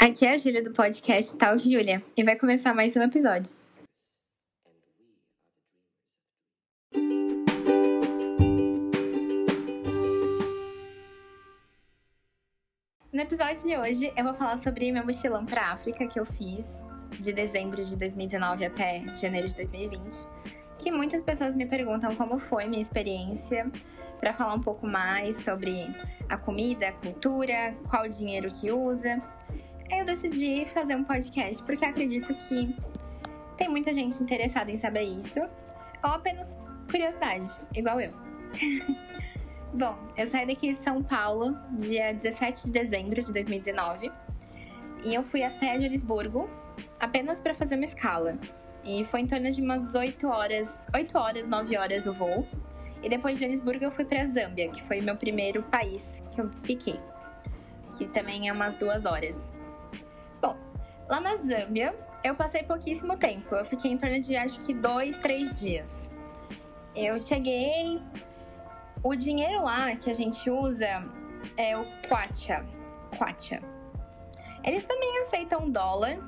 Aqui é a Júlia do podcast Talk Júlia e vai começar mais um episódio. No episódio de hoje eu vou falar sobre meu mochilão para África que eu fiz de dezembro de 2019 até janeiro de 2020, que muitas pessoas me perguntam como foi minha experiência, para falar um pouco mais sobre a comida, a cultura, qual dinheiro que usa eu decidi fazer um podcast porque acredito que tem muita gente interessada em saber isso, ou apenas curiosidade, igual eu. Bom, eu saí daqui de São Paulo dia 17 de dezembro de 2019 e eu fui até Joanesburgo apenas para fazer uma escala. E foi em torno de umas 8 horas, 8 horas, 9 horas o voo. E depois de Joanesburgo eu fui para Zâmbia, que foi meu primeiro país que eu fiquei, que também é umas duas horas. Lá na Zâmbia, eu passei pouquíssimo tempo. Eu fiquei em torno de acho que dois, três dias. Eu cheguei. O dinheiro lá que a gente usa é o Kwacha. Kwacha. Eles também aceitam dólar.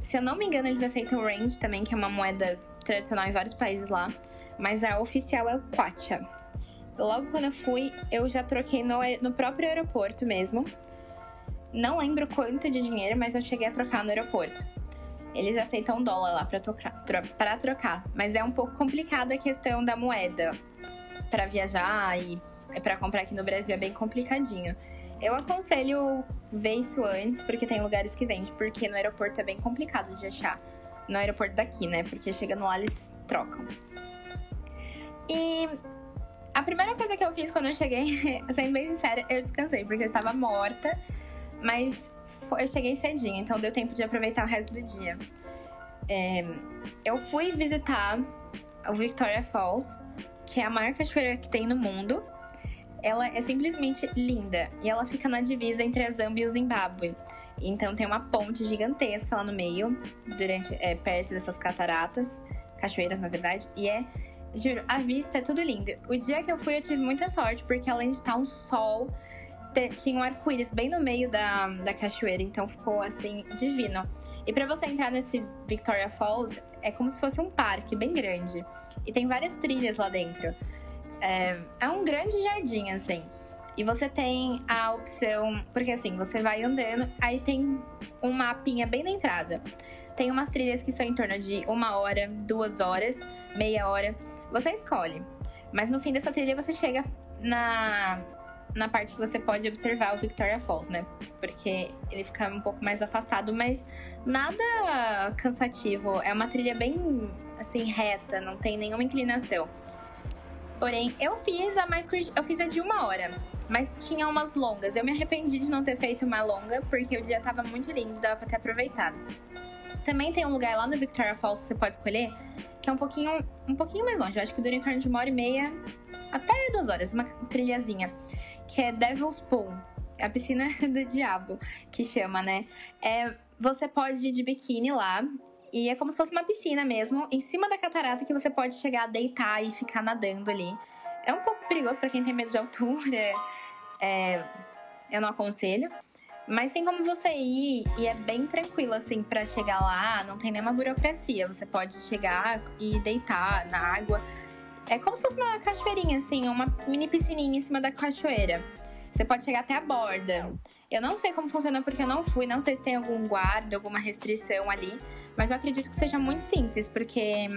Se eu não me engano, eles aceitam Rand também, que é uma moeda tradicional em vários países lá. Mas a oficial é o Kwacha. Logo quando eu fui, eu já troquei no, no próprio aeroporto mesmo. Não lembro quanto de dinheiro, mas eu cheguei a trocar no aeroporto. Eles aceitam dólar lá para trocar, trocar, mas é um pouco complicada a questão da moeda para viajar e para comprar aqui no Brasil é bem complicadinho. Eu aconselho ver isso antes, porque tem lugares que vende, porque no aeroporto é bem complicado de achar. No aeroporto daqui, né? Porque chegando lá eles trocam. E a primeira coisa que eu fiz quando eu cheguei, sendo bem sincera, eu descansei, porque eu estava morta. Mas foi, eu cheguei cedinho, então deu tempo de aproveitar o resto do dia. É, eu fui visitar o Victoria Falls, que é a maior cachoeira que tem no mundo. Ela é simplesmente linda e ela fica na divisa entre a Zâmbia e o Zimbábue. Então tem uma ponte gigantesca lá no meio, durante é, perto dessas cataratas, cachoeiras na verdade, e é Juro, a vista é tudo lindo. O dia que eu fui, eu tive muita sorte, porque além de estar um sol tinha um arco-íris bem no meio da, da cachoeira, então ficou assim divino. E para você entrar nesse Victoria Falls, é como se fosse um parque bem grande. E tem várias trilhas lá dentro. É, é um grande jardim, assim. E você tem a opção. Porque assim, você vai andando, aí tem um mapinha bem na entrada. Tem umas trilhas que são em torno de uma hora, duas horas, meia hora. Você escolhe. Mas no fim dessa trilha você chega na, na parte que você pode observar o Victoria Falls, né? Porque ele fica um pouco mais afastado, mas nada cansativo. É uma trilha bem assim reta, não tem nenhuma inclinação. Porém, eu fiz a mais curta, eu fiz a de uma hora, mas tinha umas longas. Eu me arrependi de não ter feito uma longa, porque o dia tava muito lindo, dava pra ter aproveitado. Também tem um lugar lá no Victoria Falls que você pode escolher, que é um pouquinho, um pouquinho mais longe. Eu acho que dura em torno de uma hora e meia, até duas horas, uma trilhazinha que é Devil's Pool. A piscina do diabo, que chama, né? É, você pode ir de biquíni lá. E é como se fosse uma piscina mesmo, em cima da catarata, que você pode chegar a deitar e ficar nadando ali. É um pouco perigoso para quem tem medo de altura. É, eu não aconselho. Mas tem como você ir e é bem tranquilo, assim, para chegar lá, não tem nenhuma burocracia. Você pode chegar e deitar na água. É como se fosse uma cachoeirinha, assim, uma mini piscininha em cima da cachoeira. Você pode chegar até a borda. Eu não sei como funciona porque eu não fui, não sei se tem algum guarda, alguma restrição ali, mas eu acredito que seja muito simples, porque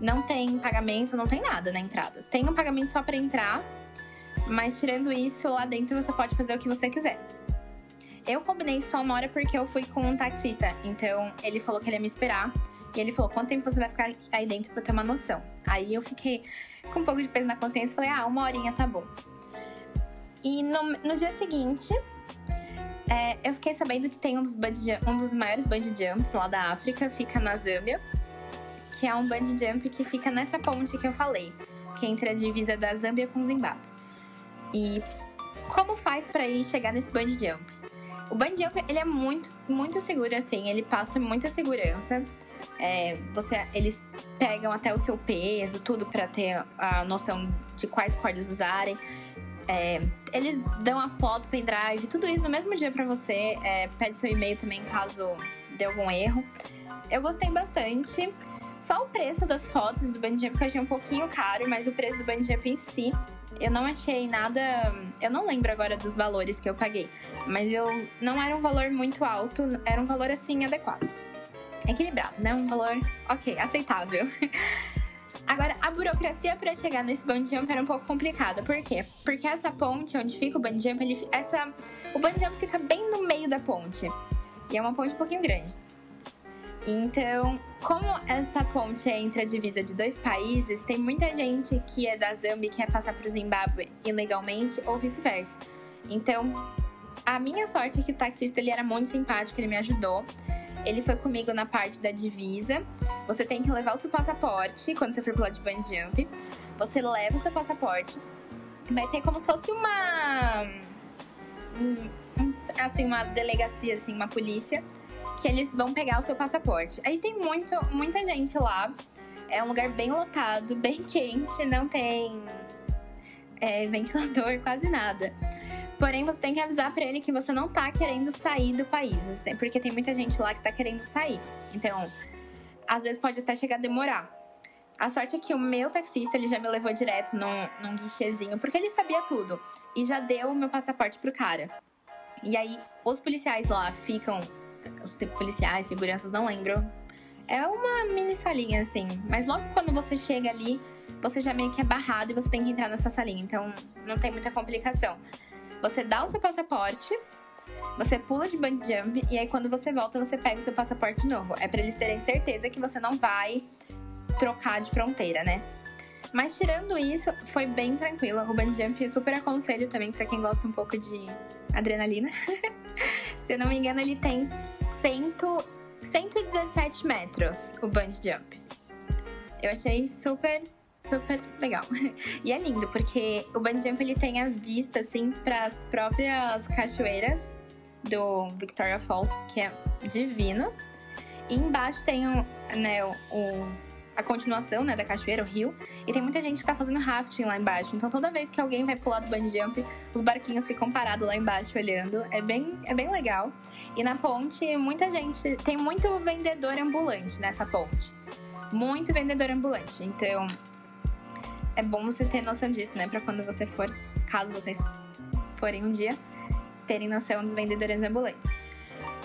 não tem pagamento, não tem nada na entrada. Tem um pagamento só para entrar, mas tirando isso, lá dentro você pode fazer o que você quiser. Eu combinei só uma hora porque eu fui com um taxista, então ele falou que ele ia me esperar. E ele falou: quanto tempo você vai ficar aí dentro pra ter uma noção? Aí eu fiquei com um pouco de peso na consciência e falei: ah, uma horinha tá bom. E no, no dia seguinte, é, eu fiquei sabendo que tem um dos, um dos maiores bungee jumps lá da África, fica na Zâmbia, que é um bungee jump que fica nessa ponte que eu falei, que é entre a divisa da Zâmbia com o Zimbábue. E como faz para ir chegar nesse bungee jump? O bungee jump ele é muito, muito seguro assim, ele passa muita segurança. É, você, eles pegam até o seu peso, tudo para ter a noção de quais cordas usarem. É, eles dão a foto, pendrive, tudo isso no mesmo dia para você. É, pede seu e-mail também caso dê algum erro. Eu gostei bastante. Só o preço das fotos do Bandjump que eu achei um pouquinho caro, mas o preço do Bandjump em si, eu não achei nada. Eu não lembro agora dos valores que eu paguei, mas eu não era um valor muito alto, era um valor assim adequado. Equilibrado, né? Um valor ok, aceitável. Agora, a burocracia para chegar nesse bungee jump era um pouco complicada. Por quê? Porque essa ponte onde fica o bungee jump, ele, essa, o bungee jump fica bem no meio da ponte. E é uma ponte um pouquinho grande. Então, como essa ponte é entre a divisa de dois países, tem muita gente que é da Zâmbia e quer passar para o Zimbábue ilegalmente ou vice-versa. Então, a minha sorte é que o taxista ele era muito simpático, ele me ajudou. Ele foi comigo na parte da divisa. Você tem que levar o seu passaporte quando você for pular de bungee jump. Você leva o seu passaporte. Vai ter como se fosse uma. Um, assim, uma delegacia, assim, uma polícia. Que eles vão pegar o seu passaporte. Aí tem muito, muita gente lá. É um lugar bem lotado, bem quente, não tem é, ventilador, quase nada. Porém, você tem que avisar para ele que você não tá querendo sair do país, porque tem muita gente lá que tá querendo sair. Então, às vezes pode até chegar a demorar. A sorte é que o meu taxista, ele já me levou direto num, num guichezinho, porque ele sabia tudo. E já deu o meu passaporte pro cara. E aí, os policiais lá ficam... Os policiais, seguranças, não lembro. É uma mini salinha, assim. Mas logo quando você chega ali, você já meio que é barrado e você tem que entrar nessa salinha. Então, não tem muita complicação. Você dá o seu passaporte, você pula de bungee jump e aí quando você volta você pega o seu passaporte de novo. É para eles terem certeza que você não vai trocar de fronteira, né? Mas tirando isso, foi bem tranquilo. O bungee jump super aconselho também para quem gosta um pouco de adrenalina. Se eu não me engano, ele tem cento, 117 metros o bungee jump. Eu achei super super legal. E é lindo, porque o bungee jump ele tem a vista, assim, para as próprias cachoeiras do Victoria Falls, que é divino. E embaixo tem o, né, o, a continuação né, da cachoeira, o rio. E tem muita gente que tá fazendo rafting lá embaixo. Então toda vez que alguém vai pular do bungee jump, os barquinhos ficam parados lá embaixo olhando. É bem, é bem legal. E na ponte, muita gente. Tem muito vendedor ambulante nessa ponte. Muito vendedor ambulante. Então, é bom você ter noção disso, né? Pra quando você for, caso vocês forem um dia, terem noção dos vendedores ambulantes.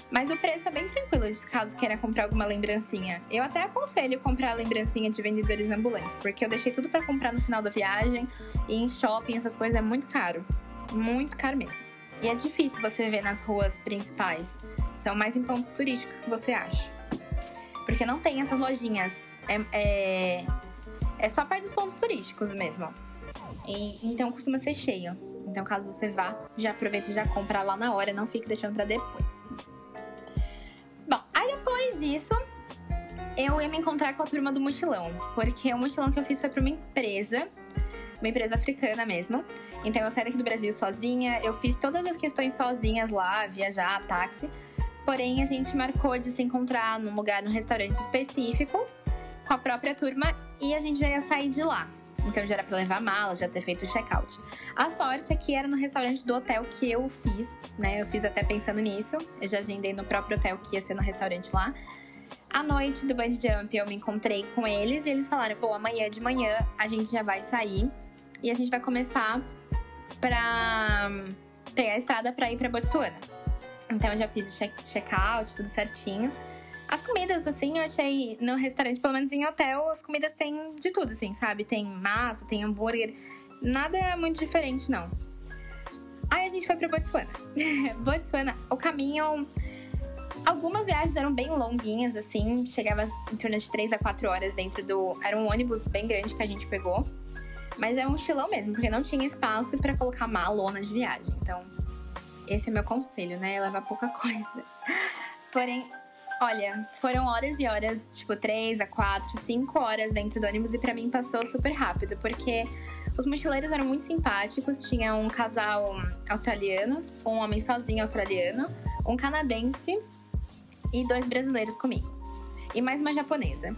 Mas o preço é bem tranquilo, caso queira comprar alguma lembrancinha. Eu até aconselho comprar lembrancinha de vendedores ambulantes, porque eu deixei tudo para comprar no final da viagem e em shopping, essas coisas é muito caro. Muito caro mesmo. E é difícil você ver nas ruas principais. São mais em pontos turísticos que você acha. Porque não tem essas lojinhas. É, é, é só perto dos pontos turísticos mesmo. E, então costuma ser cheio. Então, caso você vá, já aproveita e já compra lá na hora, não fique deixando para depois. Bom, aí depois disso, eu ia me encontrar com a turma do mochilão, porque o mochilão que eu fiz foi para uma empresa, uma empresa africana mesmo. Então eu saí daqui do Brasil sozinha, eu fiz todas as questões sozinhas lá, viajar, táxi. Porém, a gente marcou de se encontrar num lugar, num restaurante específico, com a própria turma e a gente já ia sair de lá. Então já era pra levar mala, já ter feito o check-out. A sorte é que era no restaurante do hotel que eu fiz, né? Eu fiz até pensando nisso. Eu já agendei no próprio hotel que ia ser no restaurante lá. À noite do bungee jump eu me encontrei com eles e eles falaram: pô, amanhã de manhã a gente já vai sair e a gente vai começar pra pegar a estrada pra ir pra Botsuana. Então eu já fiz o check-out, tudo certinho. As comidas, assim, eu achei no restaurante, pelo menos em hotel, as comidas têm de tudo, assim, sabe? Tem massa, tem hambúrguer, nada muito diferente, não. Aí a gente foi pra Botsuana. Botsuana, o caminho. Algumas viagens eram bem longuinhas, assim, chegava em torno de 3 a 4 horas dentro do. Era um ônibus bem grande que a gente pegou. Mas é um estilão mesmo, porque não tinha espaço para colocar malona de viagem. Então, esse é o meu conselho, né? Levar pouca coisa. Porém, Olha, foram horas e horas, tipo, três a quatro, cinco horas dentro do ônibus e para mim passou super rápido, porque os mochileiros eram muito simpáticos. Tinha um casal australiano, um homem sozinho australiano, um canadense e dois brasileiros comigo. e mais uma japonesa.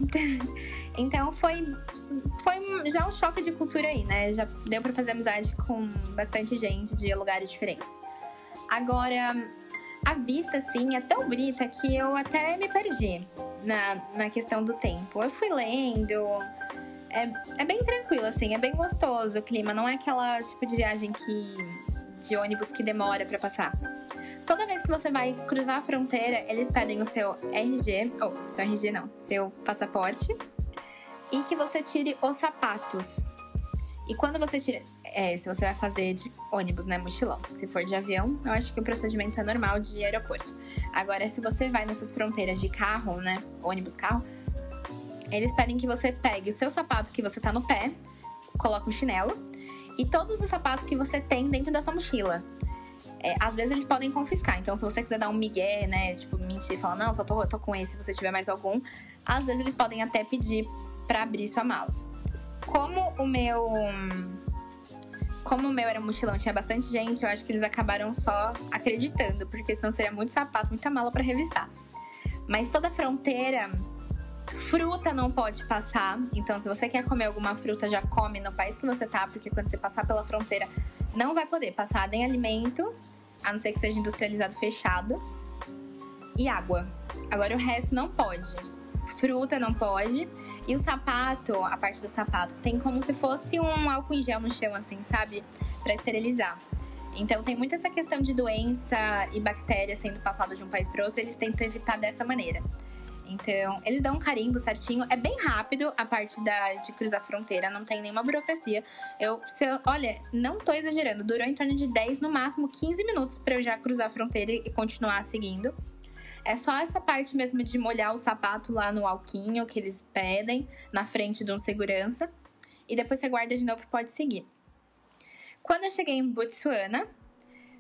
então foi, foi já um choque de cultura aí, né? Já deu para fazer amizade com bastante gente de lugares diferentes. Agora, a vista, assim, é tão bonita que eu até me perdi na, na questão do tempo. Eu fui lendo. É, é bem tranquilo, assim, é bem gostoso o clima. Não é aquela tipo de viagem que. de ônibus que demora para passar. Toda vez que você vai cruzar a fronteira, eles pedem o seu RG, ou oh, seu RG não, seu passaporte, e que você tire os sapatos. E quando você tira, é, se você vai fazer de ônibus, né, mochilão. Se for de avião, eu acho que o procedimento é normal de aeroporto. Agora, se você vai nessas fronteiras de carro, né, ônibus, carro, eles pedem que você pegue o seu sapato que você tá no pé, coloque um chinelo e todos os sapatos que você tem dentro da sua mochila. É, às vezes eles podem confiscar. Então, se você quiser dar um migué, né? Tipo, mentir, falar, não, só tô, tô com esse, se você tiver mais algum. Às vezes eles podem até pedir para abrir sua mala. Como o meu. Como o meu era mochilão, tinha bastante gente, eu acho que eles acabaram só acreditando, porque senão seria muito sapato, muita mala para revistar. Mas toda fronteira Fruta não pode passar. Então, se você quer comer alguma fruta, já come no país que você tá, porque quando você passar pela fronteira, não vai poder passar nem alimento, a não ser que seja industrializado fechado, e água. Agora o resto não pode. Fruta não pode. E o sapato, a parte do sapato, tem como se fosse um álcool em gel no chão, assim, sabe? Para esterilizar. Então tem muita essa questão de doença e bactéria sendo passada de um país para outro, eles tentam evitar dessa maneira. Então, eles dão um carimbo certinho. É bem rápido a parte da, de cruzar a fronteira, não tem nenhuma burocracia. Eu, eu, olha, não tô exagerando, durou em torno de 10, no máximo 15 minutos para eu já cruzar a fronteira e continuar seguindo. É só essa parte mesmo de molhar o sapato lá no alquinho que eles pedem, na frente de um segurança. E depois você guarda de novo e pode seguir. Quando eu cheguei em Botsuana,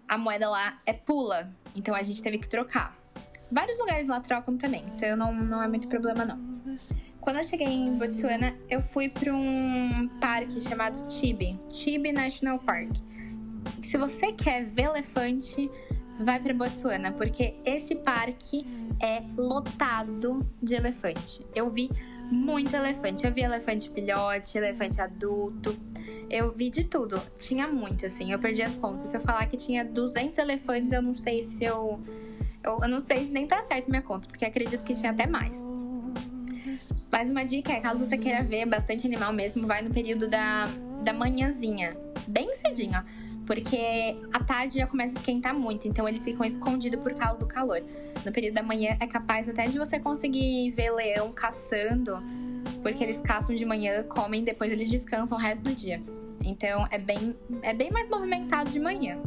a moeda lá é pula, então a gente teve que trocar. Vários lugares lá trocam também, então não, não é muito problema não. Quando eu cheguei em Botsuana, eu fui para um parque chamado Chibi, Chibi National Park. Se você quer ver elefante, vai para Botsuana, porque esse parque é lotado de elefante. Eu vi muito elefante. Eu vi elefante filhote, elefante adulto. Eu vi de tudo. Tinha muito, assim. Eu perdi as contas. Se eu falar que tinha 200 elefantes, eu não sei se eu eu, não sei se nem tá certo minha conta, porque acredito que tinha até mais. Mas uma dica é, caso você queira ver bastante animal mesmo, vai no período da, da manhãzinha, bem cedinho, porque a tarde já começa a esquentar muito, então eles ficam escondidos por causa do calor. No período da manhã é capaz até de você conseguir ver leão caçando, porque eles caçam de manhã, comem, depois eles descansam o resto do dia. Então é bem, é bem mais movimentado de manhã.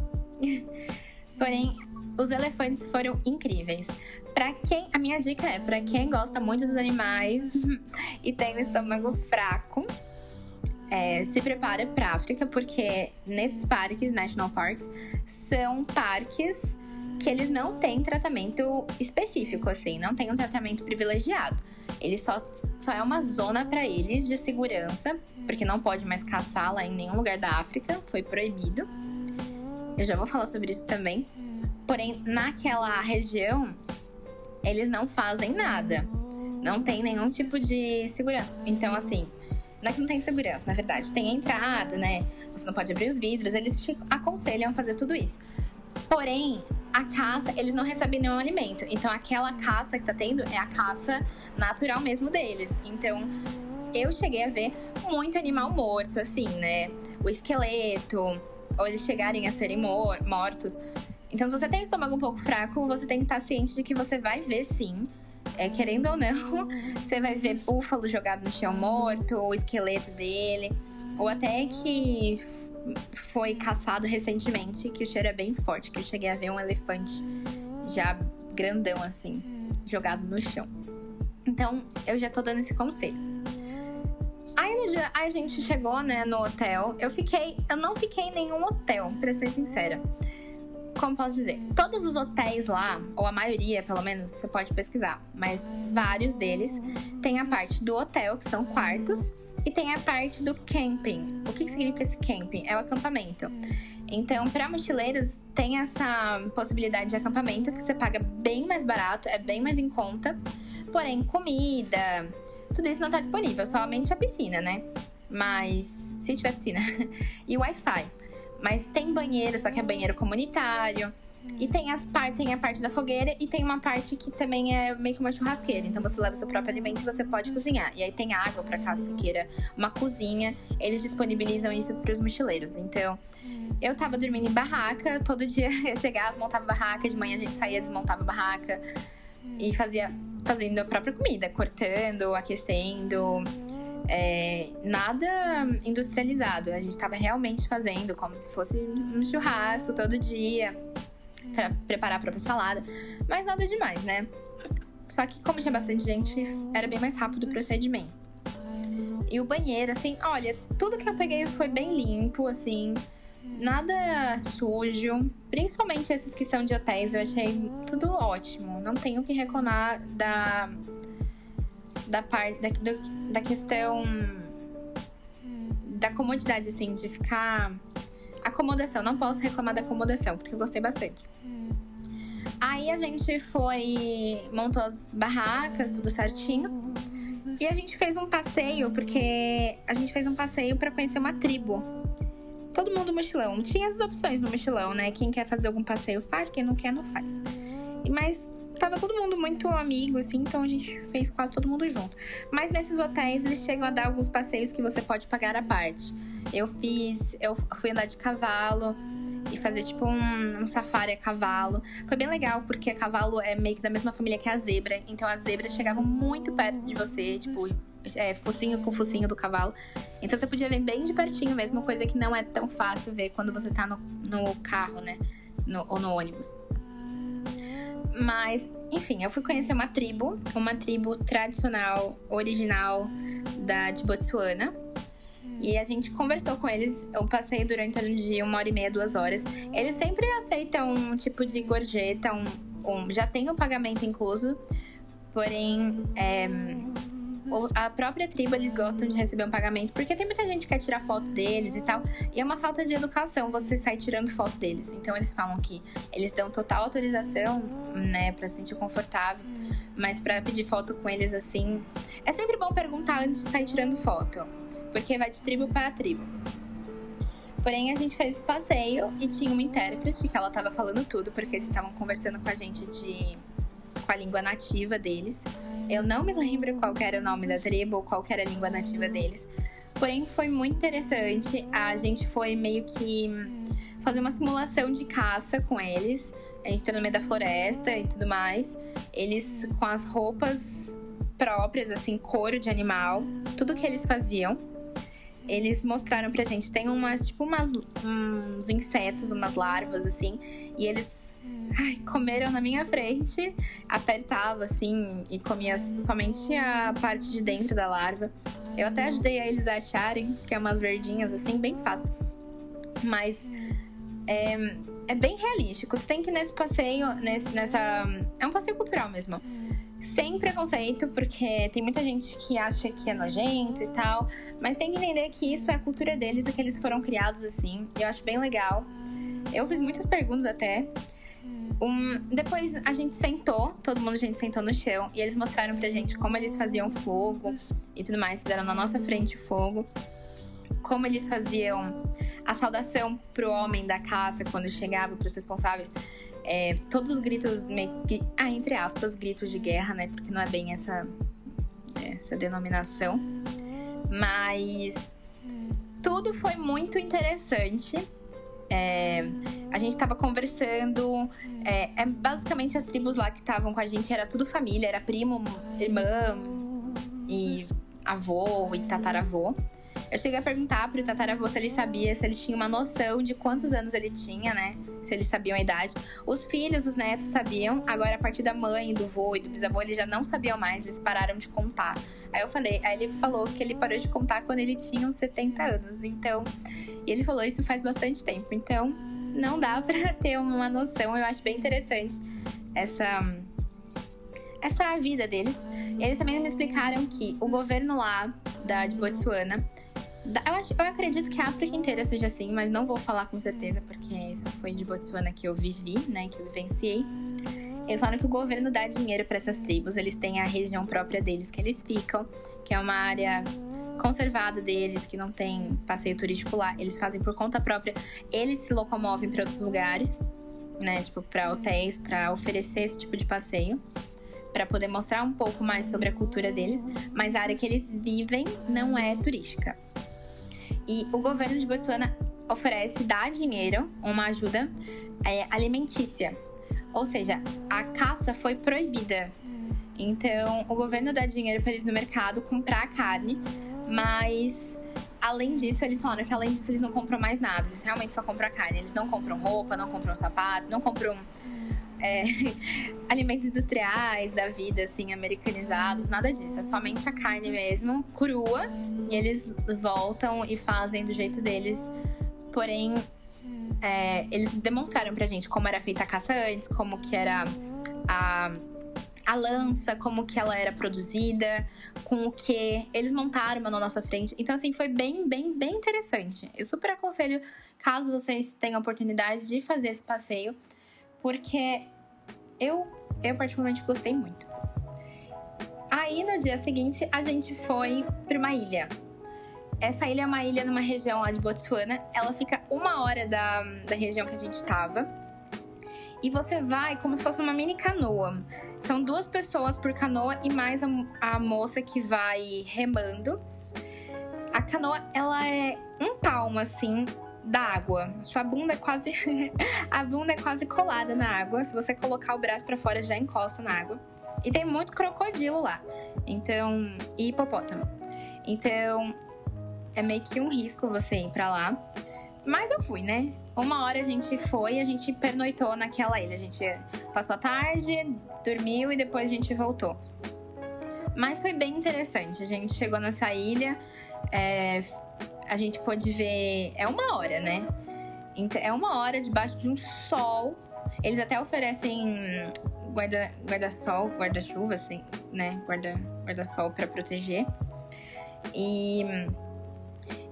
Porém, os elefantes foram incríveis. Para quem, a minha dica é para quem gosta muito dos animais e tem o estômago fraco, é, se prepara para África, porque nesses parques, National Parks, são parques que eles não têm tratamento específico, assim, não tem um tratamento privilegiado. Ele só, só é uma zona para eles de segurança, porque não pode mais caçar lá em nenhum lugar da África, foi proibido. Eu já vou falar sobre isso também. Porém, naquela região, eles não fazem nada. Não tem nenhum tipo de segurança. Então, assim, não é que não tem segurança, na verdade. Tem entrada, né? Você não pode abrir os vidros. Eles te aconselham a fazer tudo isso. Porém, a caça, eles não recebem nenhum alimento. Então, aquela caça que tá tendo é a caça natural mesmo deles. Então, eu cheguei a ver muito animal morto, assim, né? O esqueleto, ou eles chegarem a serem mor mortos. Então, se você tem o estômago um pouco fraco, você tem que estar ciente de que você vai ver sim. É, querendo ou não, você vai ver búfalo jogado no chão morto, o esqueleto dele, ou até que foi caçado recentemente, que o cheiro é bem forte, que eu cheguei a ver um elefante já grandão assim, jogado no chão. Então, eu já tô dando esse conselho. Aí no dia, a gente chegou, né, no hotel. Eu fiquei, eu não fiquei em nenhum hotel, pra ser sincera como posso dizer? Todos os hotéis lá, ou a maioria pelo menos, você pode pesquisar, mas vários deles têm a parte do hotel, que são quartos, e tem a parte do camping. O que, que significa esse camping? É o acampamento. Então, para mochileiros, tem essa possibilidade de acampamento que você paga bem mais barato, é bem mais em conta. Porém, comida, tudo isso não está disponível, somente a piscina, né? Mas, se tiver piscina. e Wi-Fi. Mas tem banheiro, só que é banheiro comunitário. E tem, as, tem a parte da fogueira e tem uma parte que também é meio que uma churrasqueira. Então você leva o seu próprio alimento e você pode cozinhar. E aí tem água para caso você queira uma cozinha. Eles disponibilizam isso para os mochileiros. Então eu tava dormindo em barraca. Todo dia eu chegava, montava barraca. De manhã a gente saía, desmontava barraca. E fazia fazendo a própria comida, cortando, aquecendo. É, nada industrializado. A gente estava realmente fazendo como se fosse um churrasco todo dia para preparar a própria salada. Mas nada demais, né? Só que, como tinha bastante gente, era bem mais rápido o procedimento. E o banheiro, assim, olha, tudo que eu peguei foi bem limpo, assim, nada sujo. Principalmente esses que são de hotéis, eu achei tudo ótimo. Não tenho que reclamar da. Da parte. Da, da questão. da comodidade, assim, de ficar. Acomodação, não posso reclamar da acomodação, porque eu gostei bastante. Aí a gente foi, montou as barracas, tudo certinho. E a gente fez um passeio, porque a gente fez um passeio para conhecer uma tribo. Todo mundo mochilão. Tinha as opções no mochilão, né? Quem quer fazer algum passeio faz, quem não quer não faz. Mas tava todo mundo muito amigo, assim, então a gente fez quase todo mundo junto. Mas nesses hotéis eles chegam a dar alguns passeios que você pode pagar à parte. Eu fiz, eu fui andar de cavalo e fazer tipo um, um, safari a cavalo. Foi bem legal, porque a cavalo é meio que da mesma família que a zebra. Então as zebras chegavam muito perto de você, tipo, é, focinho com focinho do cavalo. Então você podia ver bem de pertinho mesmo, coisa que não é tão fácil ver quando você tá no, no carro, né? No, ou no ônibus. Mas, enfim, eu fui conhecer uma tribo, uma tribo tradicional, original da de Botsuana e a gente conversou com eles. Eu passei durante o dia uma hora e meia, duas horas. Eles sempre aceitam um tipo de gorjeta, um, um já tem o pagamento incluso. Porém, é, a própria tribo eles gostam de receber um pagamento, porque tem muita gente que quer tirar foto deles e tal. E é uma falta de educação você sair tirando foto deles. Então eles falam que eles dão total autorização, né, para se sentir confortável. Mas para pedir foto com eles assim, é sempre bom perguntar antes de sair tirando foto porque vai de tribo para tribo. Porém, a gente fez esse passeio e tinha uma intérprete que ela estava falando tudo, porque eles estavam conversando com a gente de com a língua nativa deles. Eu não me lembro qual era o nome da tribo ou qual era a língua nativa deles. Porém, foi muito interessante. A gente foi meio que fazer uma simulação de caça com eles. A gente tá no meio da floresta e tudo mais. Eles com as roupas próprias, assim, couro de animal, tudo que eles faziam eles mostraram pra gente, tem umas, tipo, umas, uns insetos, umas larvas, assim, e eles ai, comeram na minha frente, apertava, assim, e comia somente a parte de dentro da larva. Eu até ajudei a eles a acharem, que é umas verdinhas, assim, bem fácil. Mas é, é bem realístico. Você tem que nesse passeio, nesse, nessa. É um passeio cultural mesmo sem preconceito, porque tem muita gente que acha que é nojento e tal, mas tem que entender que isso é a cultura deles e que eles foram criados assim. Eu acho bem legal. Eu fiz muitas perguntas até. Um, depois a gente sentou, todo mundo a gente sentou no chão e eles mostraram pra gente como eles faziam fogo e tudo mais, fizeram na nossa frente o fogo. Como eles faziam a saudação pro homem da caça quando chegava, pros responsáveis é, todos os gritos, ah, entre aspas, gritos de guerra, né? Porque não é bem essa, essa denominação. Mas tudo foi muito interessante. É, a gente estava conversando. É, é, basicamente as tribos lá que estavam com a gente era tudo família, era primo, irmã e avô e tataravô. Eu cheguei a perguntar pro tataravô se ele sabia, se ele tinha uma noção de quantos anos ele tinha, né? Se eles sabiam a idade. Os filhos, os netos sabiam. Agora, a partir da mãe, do vô e do bisavô, eles já não sabiam mais. Eles pararam de contar. Aí eu falei, aí ele falou que ele parou de contar quando ele tinha uns 70 anos. Então, e ele falou isso faz bastante tempo. Então, não dá para ter uma noção. Eu acho bem interessante essa essa vida deles. Eles também me explicaram que o governo lá da de Botsuana eu, acho, eu acredito que a África inteira seja assim, mas não vou falar com certeza, porque isso foi de Botsuana que eu vivi, né? Que eu vivenciei. Eles falaram que o governo dá dinheiro para essas tribos, eles têm a região própria deles que eles ficam, que é uma área conservada deles, que não tem passeio turístico lá. Eles fazem por conta própria. Eles se locomovem para outros lugares, né? Tipo, para hotéis, para oferecer esse tipo de passeio para poder mostrar um pouco mais sobre a cultura deles, mas a área que eles vivem não é turística. E o governo de Botsuana oferece, dá dinheiro, uma ajuda é, alimentícia. Ou seja, a caça foi proibida. Então, o governo dá dinheiro para eles no mercado comprar carne, mas além disso, eles falaram que além disso eles não compram mais nada. Eles realmente só compram carne. Eles não compram roupa, não compram sapato, não compram é, alimentos industriais da vida, assim, americanizados, nada disso. É somente a carne mesmo, crua. E eles voltam e fazem do jeito deles. Porém, é, eles demonstraram pra gente como era feita a caça antes, como que era a, a lança, como que ela era produzida, com o que eles montaram na nossa frente. Então, assim, foi bem, bem, bem interessante. Eu super aconselho, caso vocês tenham a oportunidade de fazer esse passeio, porque eu, eu particularmente gostei muito. Aí no dia seguinte a gente foi para uma ilha. Essa ilha é uma ilha numa região lá de Botsuana. Ela fica uma hora da, da região que a gente estava. E você vai como se fosse uma mini canoa. São duas pessoas por canoa e mais a, a moça que vai remando. A canoa, ela é um palmo assim da água. Sua bunda é quase a bunda é quase colada na água. Se você colocar o braço para fora já encosta na água. E tem muito crocodilo lá. Então, e hipopótamo. Então, é meio que um risco você ir para lá. Mas eu fui, né? Uma hora a gente foi e a gente pernoitou naquela ilha. A gente passou a tarde, dormiu e depois a gente voltou. Mas foi bem interessante. A gente chegou nessa ilha, é, a gente pôde ver. É uma hora, né? Então, é uma hora debaixo de um sol. Eles até oferecem guarda, guarda-sol, guarda-chuva, assim, né? Guarda, guarda-sol para proteger. E,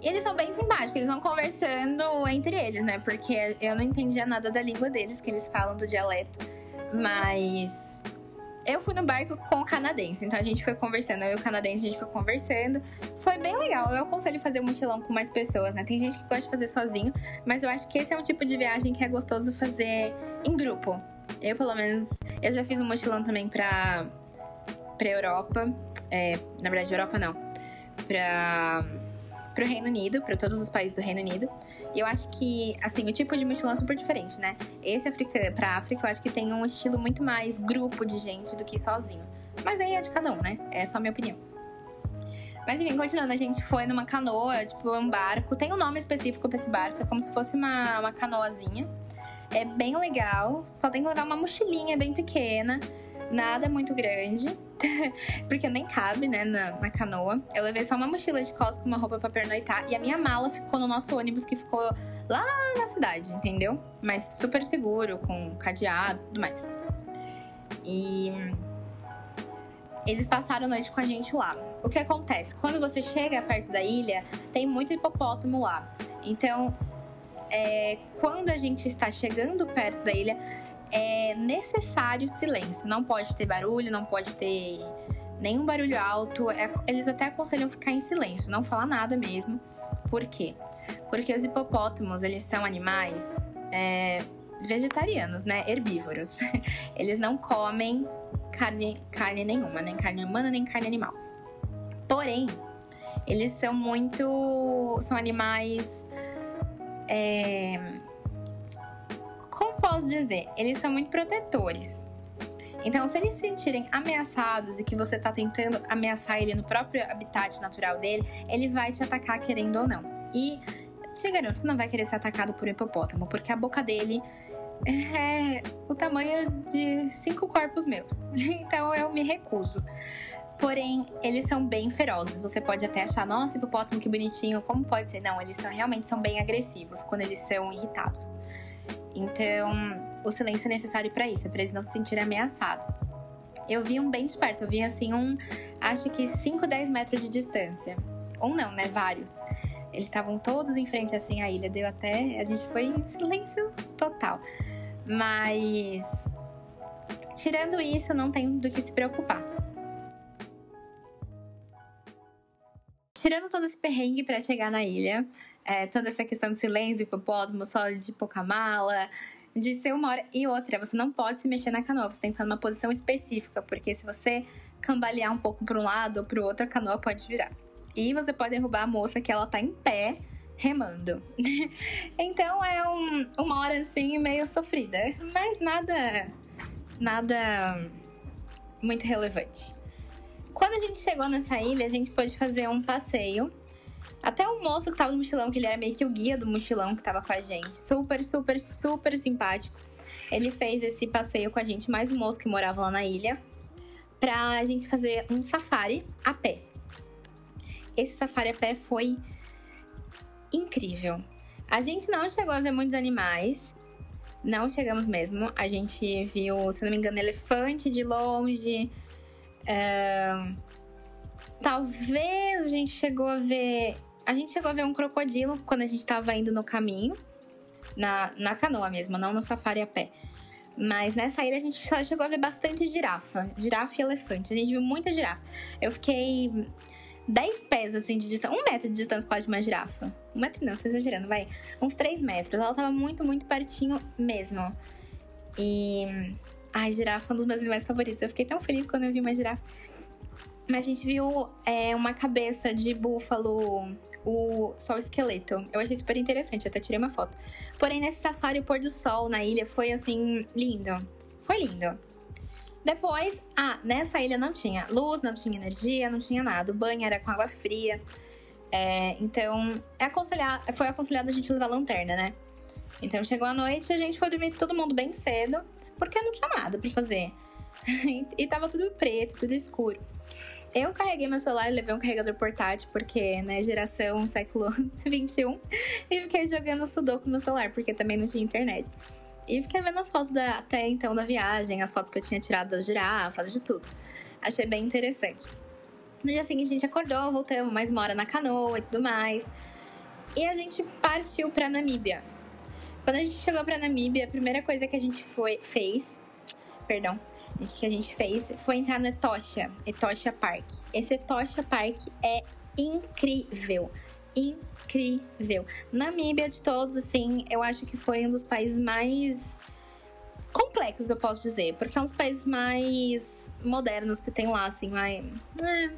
e eles são bem simpáticos, eles vão conversando entre eles, né? Porque eu não entendia nada da língua deles, que eles falam do dialeto. Mas eu fui no barco com o canadense, então a gente foi conversando. Eu e o canadense, a gente foi conversando. Foi bem legal. Eu aconselho fazer um mochilão com mais pessoas, né? Tem gente que gosta de fazer sozinho, mas eu acho que esse é um tipo de viagem que é gostoso fazer em grupo. Eu, pelo menos, eu já fiz um mochilão também pra, pra Europa. É, na verdade, Europa não. Pra para o Reino Unido, para todos os países do Reino Unido. E eu acho que, assim, o tipo de mochilão é super diferente, né? Esse para África, eu acho que tem um estilo muito mais grupo de gente do que sozinho. Mas aí é de cada um, né? É só a minha opinião. Mas enfim, continuando, a gente foi numa canoa, tipo um barco. Tem um nome específico para esse barco, é como se fosse uma, uma canoazinha. É bem legal, só tem que levar uma mochilinha bem pequena nada muito grande, porque nem cabe, né, na, na, canoa. Eu levei só uma mochila de com uma roupa pra pernoitar e a minha mala ficou no nosso ônibus que ficou lá na cidade, entendeu? Mas super seguro, com cadeado tudo mais. E eles passaram a noite com a gente lá. O que acontece? Quando você chega perto da ilha, tem muito hipopótamo lá. Então, é, quando a gente está chegando perto da ilha, é necessário silêncio. Não pode ter barulho, não pode ter nenhum barulho alto. É, eles até aconselham ficar em silêncio, não falar nada mesmo. Por quê? Porque os hipopótamos, eles são animais é, vegetarianos, né? Herbívoros. Eles não comem carne, carne nenhuma, nem carne humana, nem carne animal. Porém, eles são muito. são animais. É, como posso dizer? Eles são muito protetores. Então, se eles se sentirem ameaçados e que você está tentando ameaçar ele no próprio habitat natural dele, ele vai te atacar querendo ou não. E te garanto, você não vai querer ser atacado por hipopótamo, porque a boca dele é o tamanho de cinco corpos meus. Então eu me recuso. Porém, eles são bem ferozes. Você pode até achar, nossa, hipopótamo que bonitinho, como pode ser? Não, eles são realmente são bem agressivos quando eles são irritados. Então, o silêncio é necessário para isso, para eles não se sentirem ameaçados. Eu vi um bem de perto, eu vi assim um, acho que 5, 10 metros de distância. Um não, né? Vários. Eles estavam todos em frente assim à ilha, deu até. A gente foi em silêncio total. Mas. Tirando isso, não tem do que se preocupar. Tirando todo esse perrengue para chegar na ilha, é, toda essa questão de silêncio, hipopótamo, solo de pouca mala, de ser uma hora e outra, você não pode se mexer na canoa, você tem que ficar numa posição específica, porque se você cambalear um pouco para um lado ou para o outro, a canoa pode virar. E você pode derrubar a moça que ela tá em pé remando. então é um, uma hora assim meio sofrida, mas nada nada muito relevante. Quando a gente chegou nessa ilha, a gente pôde fazer um passeio. Até o moço que tava no mochilão, que ele era meio que o guia do mochilão que tava com a gente. Super, super, super simpático. Ele fez esse passeio com a gente, mais um moço que morava lá na ilha, pra gente fazer um safari a pé. Esse safari a pé foi incrível. A gente não chegou a ver muitos animais, não chegamos mesmo. A gente viu, se não me engano, elefante de longe, talvez a gente chegou a ver. A gente chegou a ver um crocodilo quando a gente estava indo no caminho, na, na canoa mesmo, não no safari a pé. Mas nessa ilha a gente só chegou a ver bastante girafa, girafa e elefante. A gente viu muita girafa. Eu fiquei 10 pés assim de distância, um metro de distância quase de uma girafa. Um metro não, tô exagerando, vai. Uns 3 metros. Ela tava muito, muito pertinho mesmo. E Ai, girafa é um dos meus animais favoritos. Eu fiquei tão feliz quando eu vi uma girafa. Mas a gente viu é, uma cabeça de búfalo, o, só o esqueleto. Eu achei super interessante, até tirei uma foto. Porém, nesse safari, o pôr do sol na ilha foi assim, lindo. Foi lindo. Depois, ah, nessa ilha não tinha luz, não tinha energia, não tinha nada. O banho era com água fria. É, então, é aconselhar, foi aconselhado a gente levar lanterna, né? Então chegou a noite, a gente foi dormir todo mundo bem cedo porque não tinha nada para fazer. e tava tudo preto, tudo escuro. Eu carreguei meu celular levei um carregador portátil, porque, né, geração século 21, e fiquei jogando sudoku no meu celular, porque também não tinha internet. E fiquei vendo as fotos da, até então da viagem, as fotos que eu tinha tirado das girafas, de tudo. Achei bem interessante. No dia seguinte a gente acordou, voltamos mais uma hora na canoa e tudo mais. E a gente partiu pra Namíbia. Quando a gente chegou pra Namíbia, a primeira coisa que a gente foi, fez, perdão, que a gente fez foi entrar no Etosha, Etosha Park. Esse Etosha Park é incrível, incrível. Namíbia de todos, assim, eu acho que foi um dos países mais complexos, eu posso dizer, porque é um dos países mais modernos que tem lá, assim, mais, é,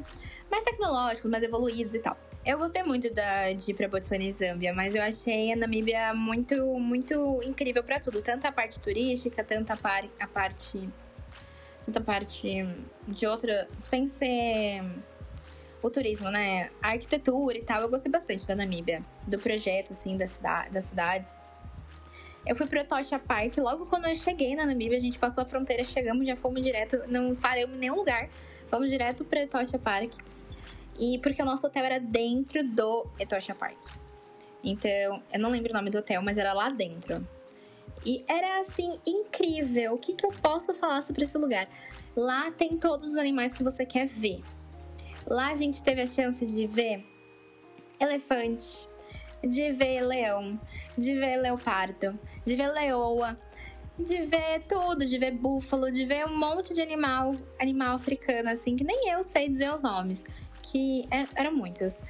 mais tecnológicos, mais evoluídos e tal. Eu gostei muito da, de ir pra e Zâmbia, mas eu achei a Namíbia muito, muito incrível para tudo. Tanto a parte turística, tanto a, par, a parte. Tanto a parte de outra. Sem ser o turismo, né? A arquitetura e tal. Eu gostei bastante da Namíbia, do projeto, assim, da das cidades. Eu fui pro Tocha Park. Logo quando eu cheguei na Namíbia, a gente passou a fronteira, chegamos, já fomos direto, não paramos em nenhum lugar. Fomos direto pro Tocha Park. E porque o nosso hotel era dentro do Etosha Park. Então, eu não lembro o nome do hotel, mas era lá dentro. E era assim incrível. O que, que eu posso falar sobre esse lugar? Lá tem todos os animais que você quer ver. Lá a gente teve a chance de ver elefante, de ver leão, de ver leopardo, de ver leoa, de ver tudo, de ver búfalo, de ver um monte de animal, animal africano assim que nem eu sei dizer os nomes que é, eram muitos.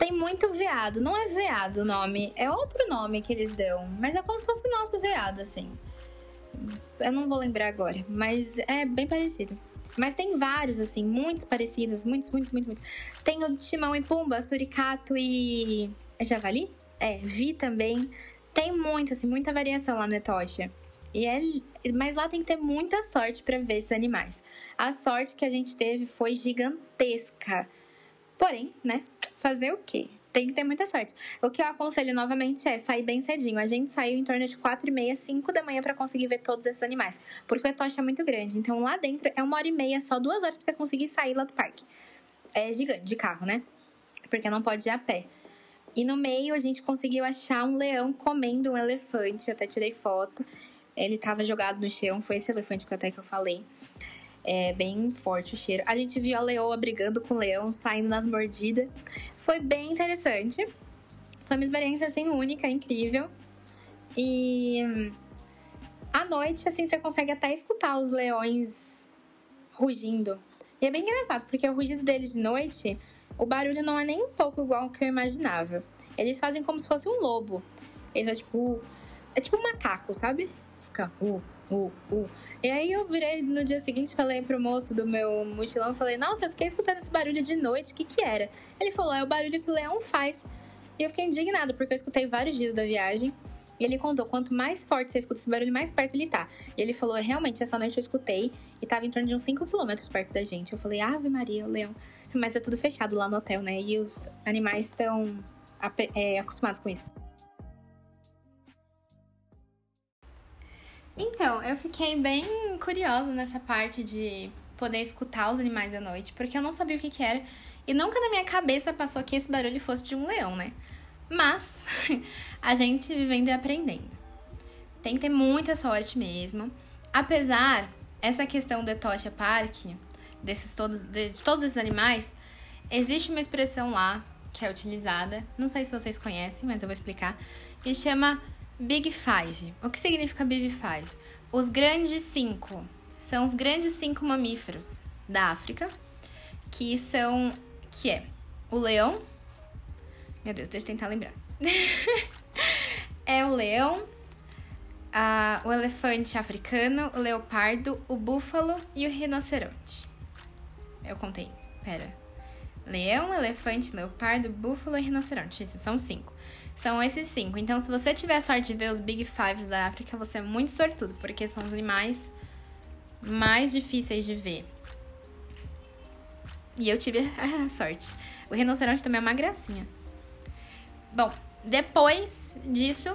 Tem muito veado. Não é veado o nome, é outro nome que eles dão. Mas é como se fosse o nosso veado, assim. Eu não vou lembrar agora, mas é bem parecido. Mas tem vários, assim, muitos parecidos, muitos, muitos, muitos, muitos. Tem o Timão e Pumba, Suricato e. É Javali? É, Vi também. Tem muita, assim, muita variação lá no Etosha. E é, mas lá tem que ter muita sorte para ver esses animais. A sorte que a gente teve foi gigantesca. Porém, né? Fazer o quê? Tem que ter muita sorte. O que eu aconselho novamente é sair bem cedinho. A gente saiu em torno de 4 e meia, 5 da manhã para conseguir ver todos esses animais. Porque o Etoche é muito grande. Então lá dentro é uma hora e meia, só duas horas pra você conseguir sair lá do parque. É gigante, de carro, né? Porque não pode ir a pé. E no meio a gente conseguiu achar um leão comendo um elefante. Eu até tirei foto. Ele tava jogado no chão. Foi esse elefante que até que eu falei. É bem forte o cheiro. A gente viu a leoa brigando com o leão, saindo nas mordidas. Foi bem interessante. Foi uma experiência assim única, incrível. E à noite, assim, você consegue até escutar os leões rugindo. E é bem engraçado, porque o rugido deles de noite o barulho não é nem um pouco igual ao que eu imaginava. Eles fazem como se fosse um lobo. Eles é tipo. É tipo um macaco, sabe? Fica uh, uh, uh. E aí eu virei no dia seguinte falei pro moço do meu mochilão, falei, nossa, eu fiquei escutando esse barulho de noite, o que que era? Ele falou, é o barulho que o leão faz. E eu fiquei indignado, porque eu escutei vários dias da viagem. E ele contou, quanto mais forte você escuta esse barulho, mais perto ele tá. E ele falou, realmente, essa noite eu escutei e tava em torno de uns 5 km perto da gente. Eu falei, Ave Maria, o leão. Mas é tudo fechado lá no hotel, né? E os animais estão é, acostumados com isso. Então, eu fiquei bem curiosa nessa parte de poder escutar os animais à noite, porque eu não sabia o que, que era. E nunca na minha cabeça passou que esse barulho fosse de um leão, né? Mas a gente vivendo e aprendendo. Tem que ter muita sorte mesmo. Apesar, essa questão do Etosha Park desses todos, de, de todos esses animais, existe uma expressão lá que é utilizada, não sei se vocês conhecem, mas eu vou explicar, que chama Big Five. O que significa Big Five? Os grandes cinco. São os grandes cinco mamíferos da África, que são. que é o leão. Meu Deus, deixa eu tentar lembrar. é o leão, a, o elefante africano, o leopardo, o búfalo e o rinoceronte. Eu contei. Pera. Leão, elefante, leopardo, búfalo e rinoceronte. Isso, são cinco. São esses cinco. Então, se você tiver sorte de ver os Big Fives da África, você é muito sortudo, porque são os animais mais difíceis de ver. E eu tive a sorte. O rinoceronte também é uma gracinha. Bom, depois disso,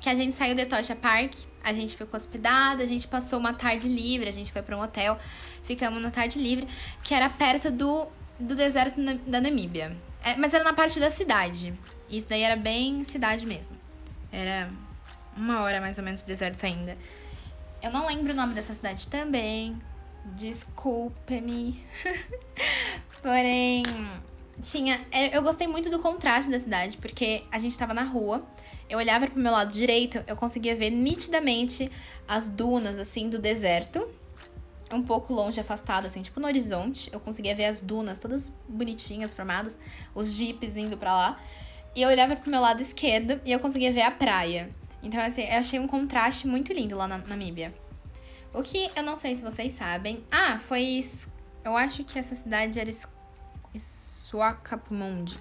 que a gente saiu de Tocha Park, a gente ficou hospedada, a gente passou uma tarde livre, a gente foi para um hotel, ficamos na tarde livre, que era perto do, do deserto da Namíbia. É, mas era na parte da cidade. Isso daí era bem cidade mesmo. Era uma hora mais ou menos do deserto ainda. Eu não lembro o nome dessa cidade também. Desculpe-me. Porém, tinha. É, eu gostei muito do contraste da cidade, porque a gente tava na rua. Eu olhava pro meu lado direito, eu conseguia ver nitidamente as dunas, assim, do deserto. Um pouco longe, afastado, assim, tipo no horizonte. Eu conseguia ver as dunas todas bonitinhas, formadas, os jipes indo para lá. E eu olhava pro meu lado esquerdo e eu conseguia ver a praia. Então, assim, eu achei um contraste muito lindo lá na Namíbia. O que eu não sei se vocês sabem. Ah, foi. Eu acho que essa cidade era. Swakopmund.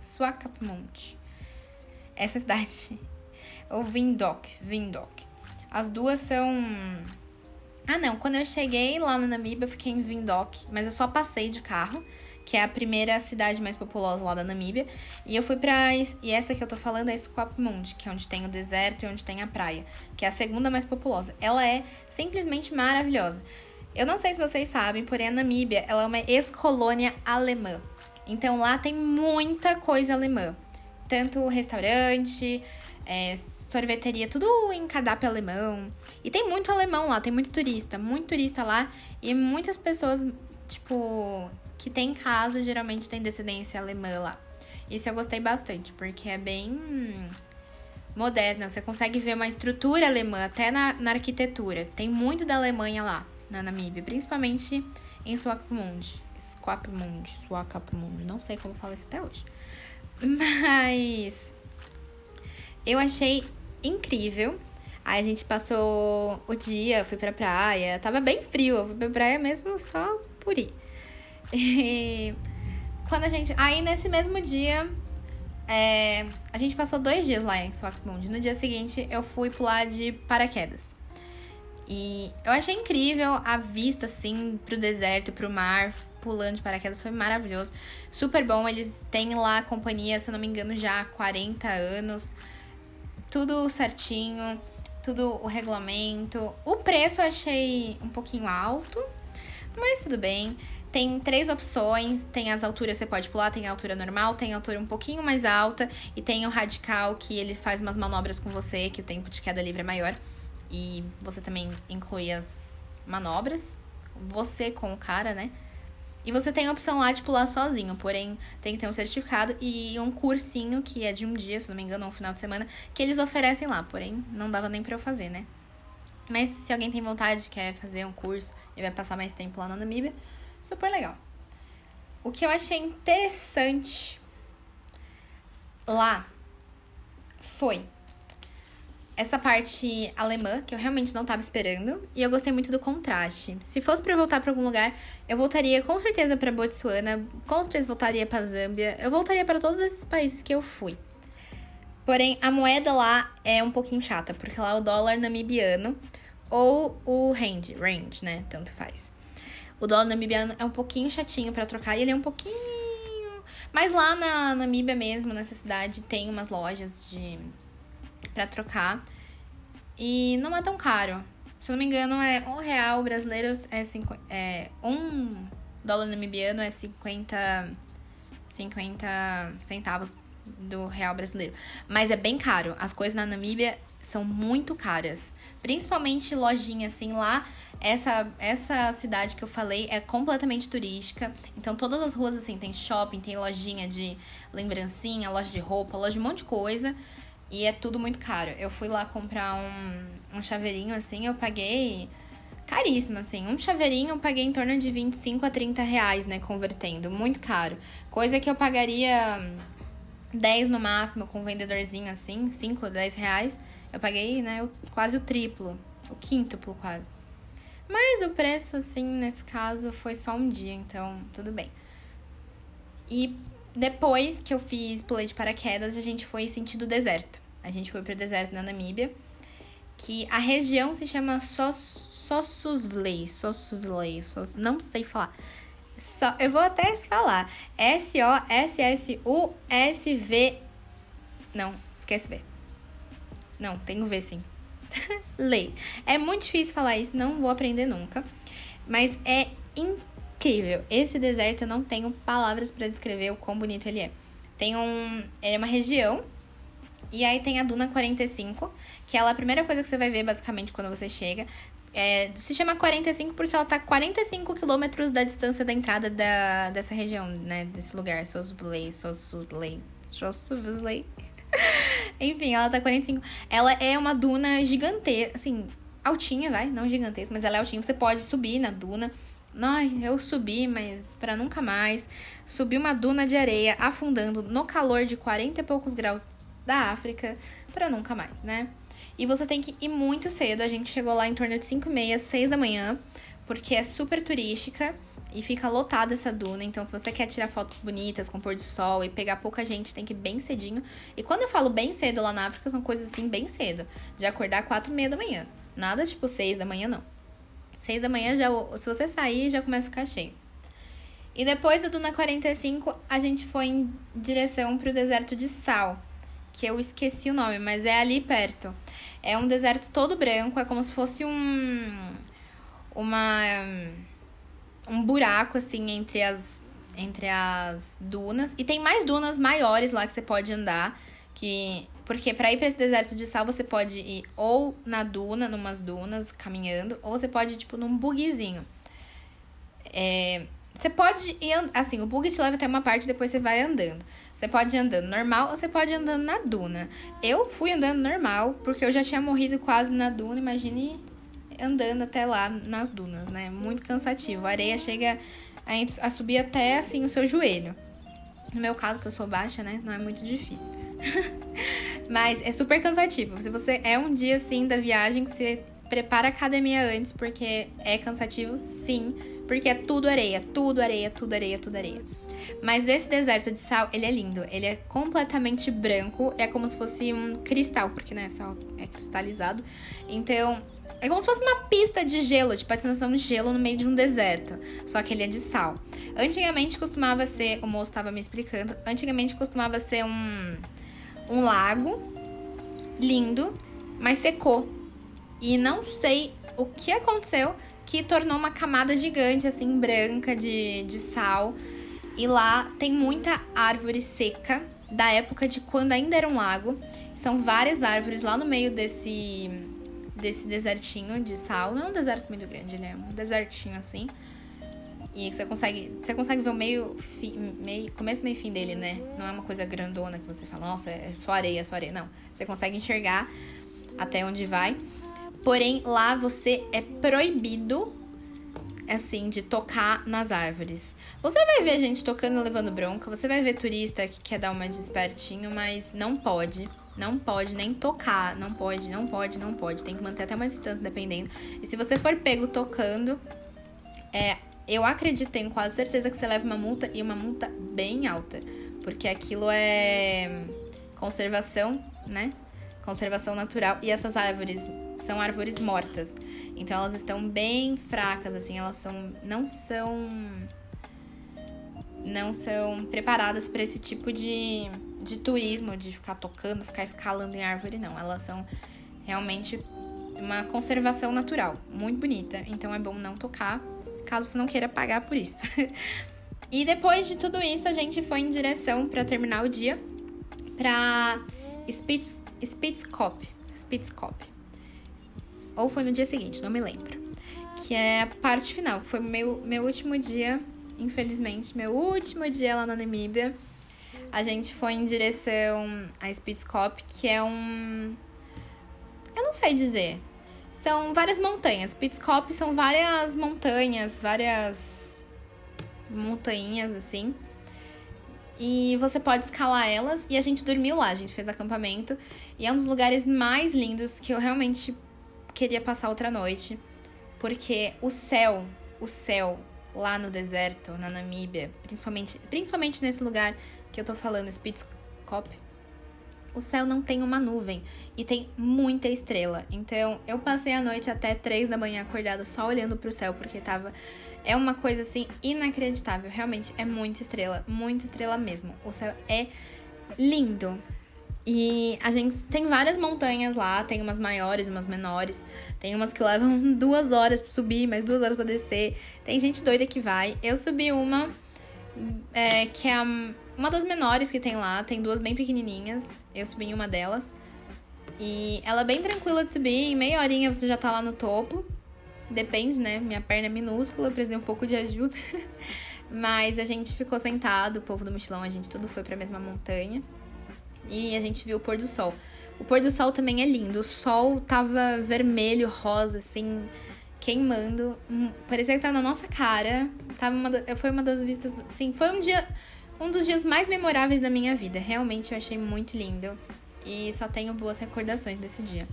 Swakopmund. Essa cidade. Ou Windhoek. Windhoek. As duas são. Ah, não. Quando eu cheguei lá na Namíbia, eu fiquei em Windhoek, mas eu só passei de carro, que é a primeira cidade mais populosa lá da Namíbia. E eu fui pra. E essa que eu tô falando é Swakopmund, que é onde tem o deserto e onde tem a praia, que é a segunda mais populosa. Ela é simplesmente maravilhosa. Eu não sei se vocês sabem, porém a Namíbia ela é uma ex-colônia alemã. Então lá tem muita coisa alemã. Tanto restaurante, é, sorveteria, tudo em cardápio alemão. E tem muito alemão lá, tem muito turista, muito turista lá. E muitas pessoas, tipo, que tem casa, geralmente tem descendência alemã lá. Isso eu gostei bastante, porque é bem moderna. Você consegue ver uma estrutura alemã até na, na arquitetura. Tem muito da Alemanha lá na Namíbia, principalmente em Swakopmund. Swakopmund, Swakopmund, não sei como fala isso até hoje. Mas eu achei incrível. Aí a gente passou o dia, fui pra praia, tava bem frio, eu fui pra praia mesmo só por ir. E quando a gente. Aí nesse mesmo dia, é, a gente passou dois dias lá em Swakopmund. No dia seguinte, eu fui pular de paraquedas. E eu achei incrível a vista, assim, pro deserto, pro mar, pulando de paraquedas, foi maravilhoso. Super bom, eles têm lá a companhia, se eu não me engano, já há 40 anos. Tudo certinho, tudo o regulamento. O preço eu achei um pouquinho alto, Mas tudo bem. Tem três opções, tem as alturas que você pode pular, tem a altura normal, tem a altura um pouquinho mais alta e tem o radical que ele faz umas manobras com você, que o tempo de queda livre é maior. E você também inclui as manobras, você com o cara, né? E você tem a opção lá de pular sozinho, porém tem que ter um certificado e um cursinho que é de um dia, se não me engano, um final de semana, que eles oferecem lá, porém não dava nem para eu fazer, né? Mas se alguém tem vontade, quer fazer um curso e vai passar mais tempo lá na Namíbia, super legal. O que eu achei interessante lá foi essa parte alemã, que eu realmente não estava esperando, e eu gostei muito do contraste. Se fosse para voltar para algum lugar, eu voltaria com certeza para Botsuana, com certeza voltaria para Zâmbia, eu voltaria para todos esses países que eu fui. Porém, a moeda lá é um pouquinho chata, porque lá é o dólar namibiano ou o rand, range, né? Tanto faz. O dólar namibiano é um pouquinho chatinho para trocar e ele é um pouquinho. Mas lá na Namíbia mesmo, nessa cidade, tem umas lojas de para trocar. E não é tão caro. Se não me engano, é um real brasileiro é, cinco, é um dólar namibiano é 50, 50 centavos do real brasileiro. Mas é bem caro. As coisas na Namíbia são muito caras. Principalmente lojinha assim lá. Essa essa cidade que eu falei é completamente turística. Então todas as ruas assim tem shopping, tem lojinha de lembrancinha, loja de roupa, loja de um monte de coisa. E é tudo muito caro. Eu fui lá comprar um, um chaveirinho assim, eu paguei caríssimo, assim. Um chaveirinho eu paguei em torno de 25 a 30 reais, né? Convertendo. Muito caro. Coisa que eu pagaria 10 no máximo com um vendedorzinho assim, 5 ou 10 reais. Eu paguei, né, quase o triplo, o quíntuplo quase. Mas o preço, assim, nesse caso, foi só um dia, então tudo bem. E depois que eu fiz pulei de paraquedas, a gente foi sentido deserto. A gente foi pro deserto na Namíbia, que a região se chama Sossusvlei, Sossusvlei, Sos, não sei falar. Só, eu vou até falar. S O S S U S V Não, esquece V. Não, tem o V sim. Lei. É muito difícil falar isso, não vou aprender nunca. Mas é incrível. Esse deserto eu não tenho palavras para descrever o quão bonito ele é. Tem um. Ele é uma região. E aí tem a Duna 45, que é a primeira coisa que você vai ver basicamente quando você chega. É, se chama 45 porque ela tá 45 quilômetros da distância da entrada da, dessa região, né? Desse lugar, Sosulei, Sosulei, Sosulei. Enfim, ela tá 45. Ela é uma duna gigantesca, assim, altinha, vai, não gigantesca, mas ela é altinha. Você pode subir na duna. Ai, eu subi, mas para nunca mais. Subi uma duna de areia afundando no calor de 40 e poucos graus da África para nunca mais, né? E você tem que ir muito cedo. A gente chegou lá em torno de 5 e meia, 6 da manhã, porque é super turística e fica lotada essa duna. Então, se você quer tirar fotos bonitas com pôr do sol e pegar pouca gente, tem que ir bem cedinho. E quando eu falo bem cedo lá na África, são coisas assim bem cedo. De acordar 4 e meia da manhã. Nada tipo 6 da manhã, não. 6 da manhã, já, se você sair, já começa a ficar cheio. E depois da Duna 45, a gente foi em direção para o deserto de Sal, que eu esqueci o nome, mas é ali perto. É um deserto todo branco, é como se fosse um. Uma. Um buraco, assim, entre as, entre as dunas. E tem mais dunas maiores lá que você pode andar. Que, porque para ir para esse deserto de sal, você pode ir ou na duna, numas dunas, caminhando, ou você pode ir, tipo, num bugzinho. É, você pode ir, assim, o bug te leva até uma parte, depois você vai andando. Você pode ir andando normal ou você pode ir andando na duna. Eu fui andando normal, porque eu já tinha morrido quase na duna, imagine andando até lá nas dunas, né? Muito cansativo. A areia chega a, a subir até, assim, o seu joelho. No meu caso, que eu sou baixa, né? Não é muito difícil. Mas é super cansativo. Se você é um dia, assim, da viagem que você prepara a academia antes, porque é cansativo, sim porque é tudo areia, tudo areia, tudo areia, tudo areia. Mas esse deserto de sal, ele é lindo. Ele é completamente branco. É como se fosse um cristal, porque, né, sal é cristalizado. Então, é como se fosse uma pista de gelo, de patinação de gelo no meio de um deserto. Só que ele é de sal. Antigamente costumava ser, o moço estava me explicando, antigamente costumava ser um, um lago lindo, mas secou. E não sei o que aconteceu que tornou uma camada gigante, assim, branca de, de sal. E lá tem muita árvore seca da época de quando ainda era um lago. São várias árvores lá no meio desse, desse desertinho de sal. Não é um deserto muito grande, ele é um desertinho assim. E você consegue, você consegue ver o meio, meio, começo, meio fim dele, né? Não é uma coisa grandona que você fala, nossa, é só areia, é só areia. Não, você consegue enxergar até onde vai. Porém, lá você é proibido, assim, de tocar nas árvores. Você vai ver gente tocando e levando bronca, você vai ver turista que quer dar uma despertinho, mas não pode. Não pode nem tocar, não pode, não pode, não pode. Tem que manter até uma distância, dependendo. E se você for pego tocando, é, eu acredito, tenho quase certeza que você leva uma multa e uma multa bem alta. Porque aquilo é conservação, né? Conservação natural. E essas árvores são árvores mortas. Então elas estão bem fracas, assim, elas são. não são. não são preparadas para esse tipo de, de turismo, de ficar tocando, ficar escalando em árvore, não. Elas são realmente uma conservação natural, muito bonita. Então é bom não tocar caso você não queira pagar por isso. e depois de tudo isso, a gente foi em direção para terminar o dia para Spitz, Spitzkop. Spitzkop. Ou foi no dia seguinte, não me lembro. Que é a parte final, foi meu, meu último dia, infelizmente, meu último dia lá na Namíbia. A gente foi em direção a Spitzkop, que é um. Eu não sei dizer. São várias montanhas. Pitskop são várias montanhas, várias montanhas assim. E você pode escalar elas. E a gente dormiu lá, a gente fez acampamento. E é um dos lugares mais lindos que eu realmente queria passar outra noite. Porque o céu, o céu lá no deserto, na Namíbia, principalmente, principalmente nesse lugar que eu tô falando, Spitzkop, o céu não tem uma nuvem e tem muita estrela. Então, eu passei a noite até três da manhã acordada só olhando pro céu, porque tava. É uma coisa assim inacreditável. Realmente é muita estrela, muita estrela mesmo. O céu é lindo. E a gente tem várias montanhas lá, tem umas maiores, umas menores. Tem umas que levam duas horas pra subir, mais duas horas pra descer. Tem gente doida que vai. Eu subi uma é, que é uma das menores que tem lá, tem duas bem pequenininhas. Eu subi em uma delas. E ela é bem tranquila de subir, em meia horinha você já tá lá no topo. Depende, né? Minha perna é minúscula, precisei um pouco de ajuda. Mas a gente ficou sentado, o povo do mochilão, a gente tudo foi para a mesma montanha. E a gente viu o pôr do sol. O pôr do sol também é lindo. O sol tava vermelho, rosa, assim, queimando. Hum, parecia que tava na nossa cara. Tava uma, foi uma das vistas, assim, foi um dia um dos dias mais memoráveis da minha vida. Realmente eu achei muito lindo. E só tenho boas recordações desse dia.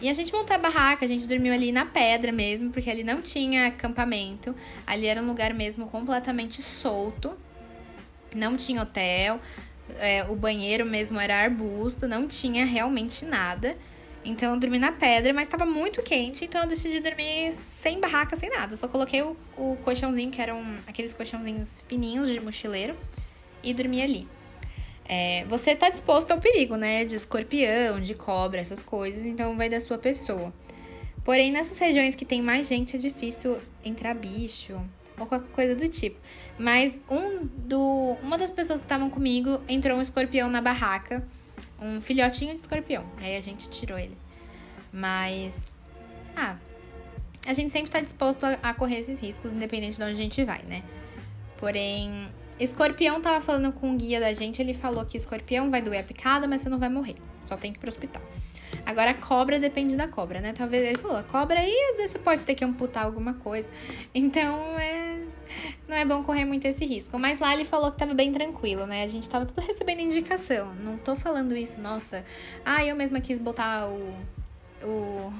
E a gente montou a barraca, a gente dormiu ali na pedra mesmo, porque ali não tinha acampamento. Ali era um lugar mesmo completamente solto. Não tinha hotel. É, o banheiro mesmo era arbusto, não tinha realmente nada. Então eu dormi na pedra, mas estava muito quente, então eu decidi dormir sem barraca, sem nada. Eu só coloquei o, o colchãozinho, que eram aqueles colchãozinhos fininhos de mochileiro, e dormi ali. É, você tá disposto ao perigo, né? De escorpião, de cobra, essas coisas, então vai da sua pessoa. Porém, nessas regiões que tem mais gente, é difícil entrar bicho ou qualquer coisa do tipo. Mas um do, uma das pessoas que estavam comigo entrou um escorpião na barraca um filhotinho de escorpião. Aí a gente tirou ele. Mas. Ah. A gente sempre tá disposto a, a correr esses riscos, independente de onde a gente vai, né? Porém, escorpião tava falando com o guia da gente, ele falou que escorpião vai doer a picada, mas você não vai morrer. Só tem que ir pro hospital. Agora, a cobra depende da cobra, né? Talvez ele falou, a cobra aí, às vezes você pode ter que amputar alguma coisa. Então, é não é bom correr muito esse risco. Mas lá ele falou que tava bem tranquilo, né? A gente tava tudo recebendo indicação. Não tô falando isso, nossa. Ah, eu mesma quis botar o, o,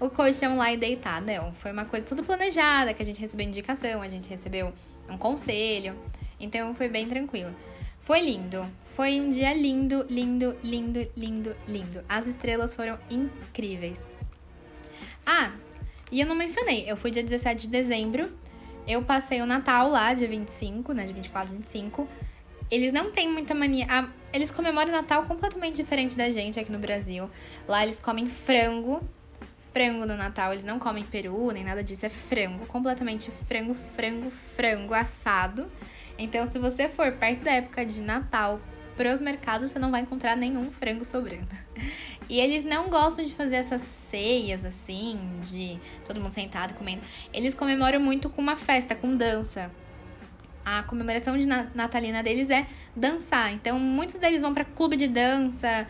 o colchão lá e deitar. Não, foi uma coisa tudo planejada, que a gente recebeu indicação, a gente recebeu um conselho. Então foi bem tranquilo. Foi lindo. Foi um dia lindo, lindo, lindo, lindo, lindo. As estrelas foram incríveis. Ah, e eu não mencionei, eu fui dia 17 de dezembro eu passei o Natal lá, dia 25, né? De 24, 25. Eles não têm muita mania. Ah, eles comemoram o Natal completamente diferente da gente aqui no Brasil. Lá eles comem frango. frango no Natal, eles não comem peru nem nada disso, é frango, completamente frango, frango, frango assado. Então, se você for perto da época de Natal pros mercados, você não vai encontrar nenhum frango sobrando. E eles não gostam de fazer essas ceias assim, de todo mundo sentado comendo. Eles comemoram muito com uma festa, com dança. A comemoração de natalina deles é dançar. Então, muitos deles vão para clube de dança,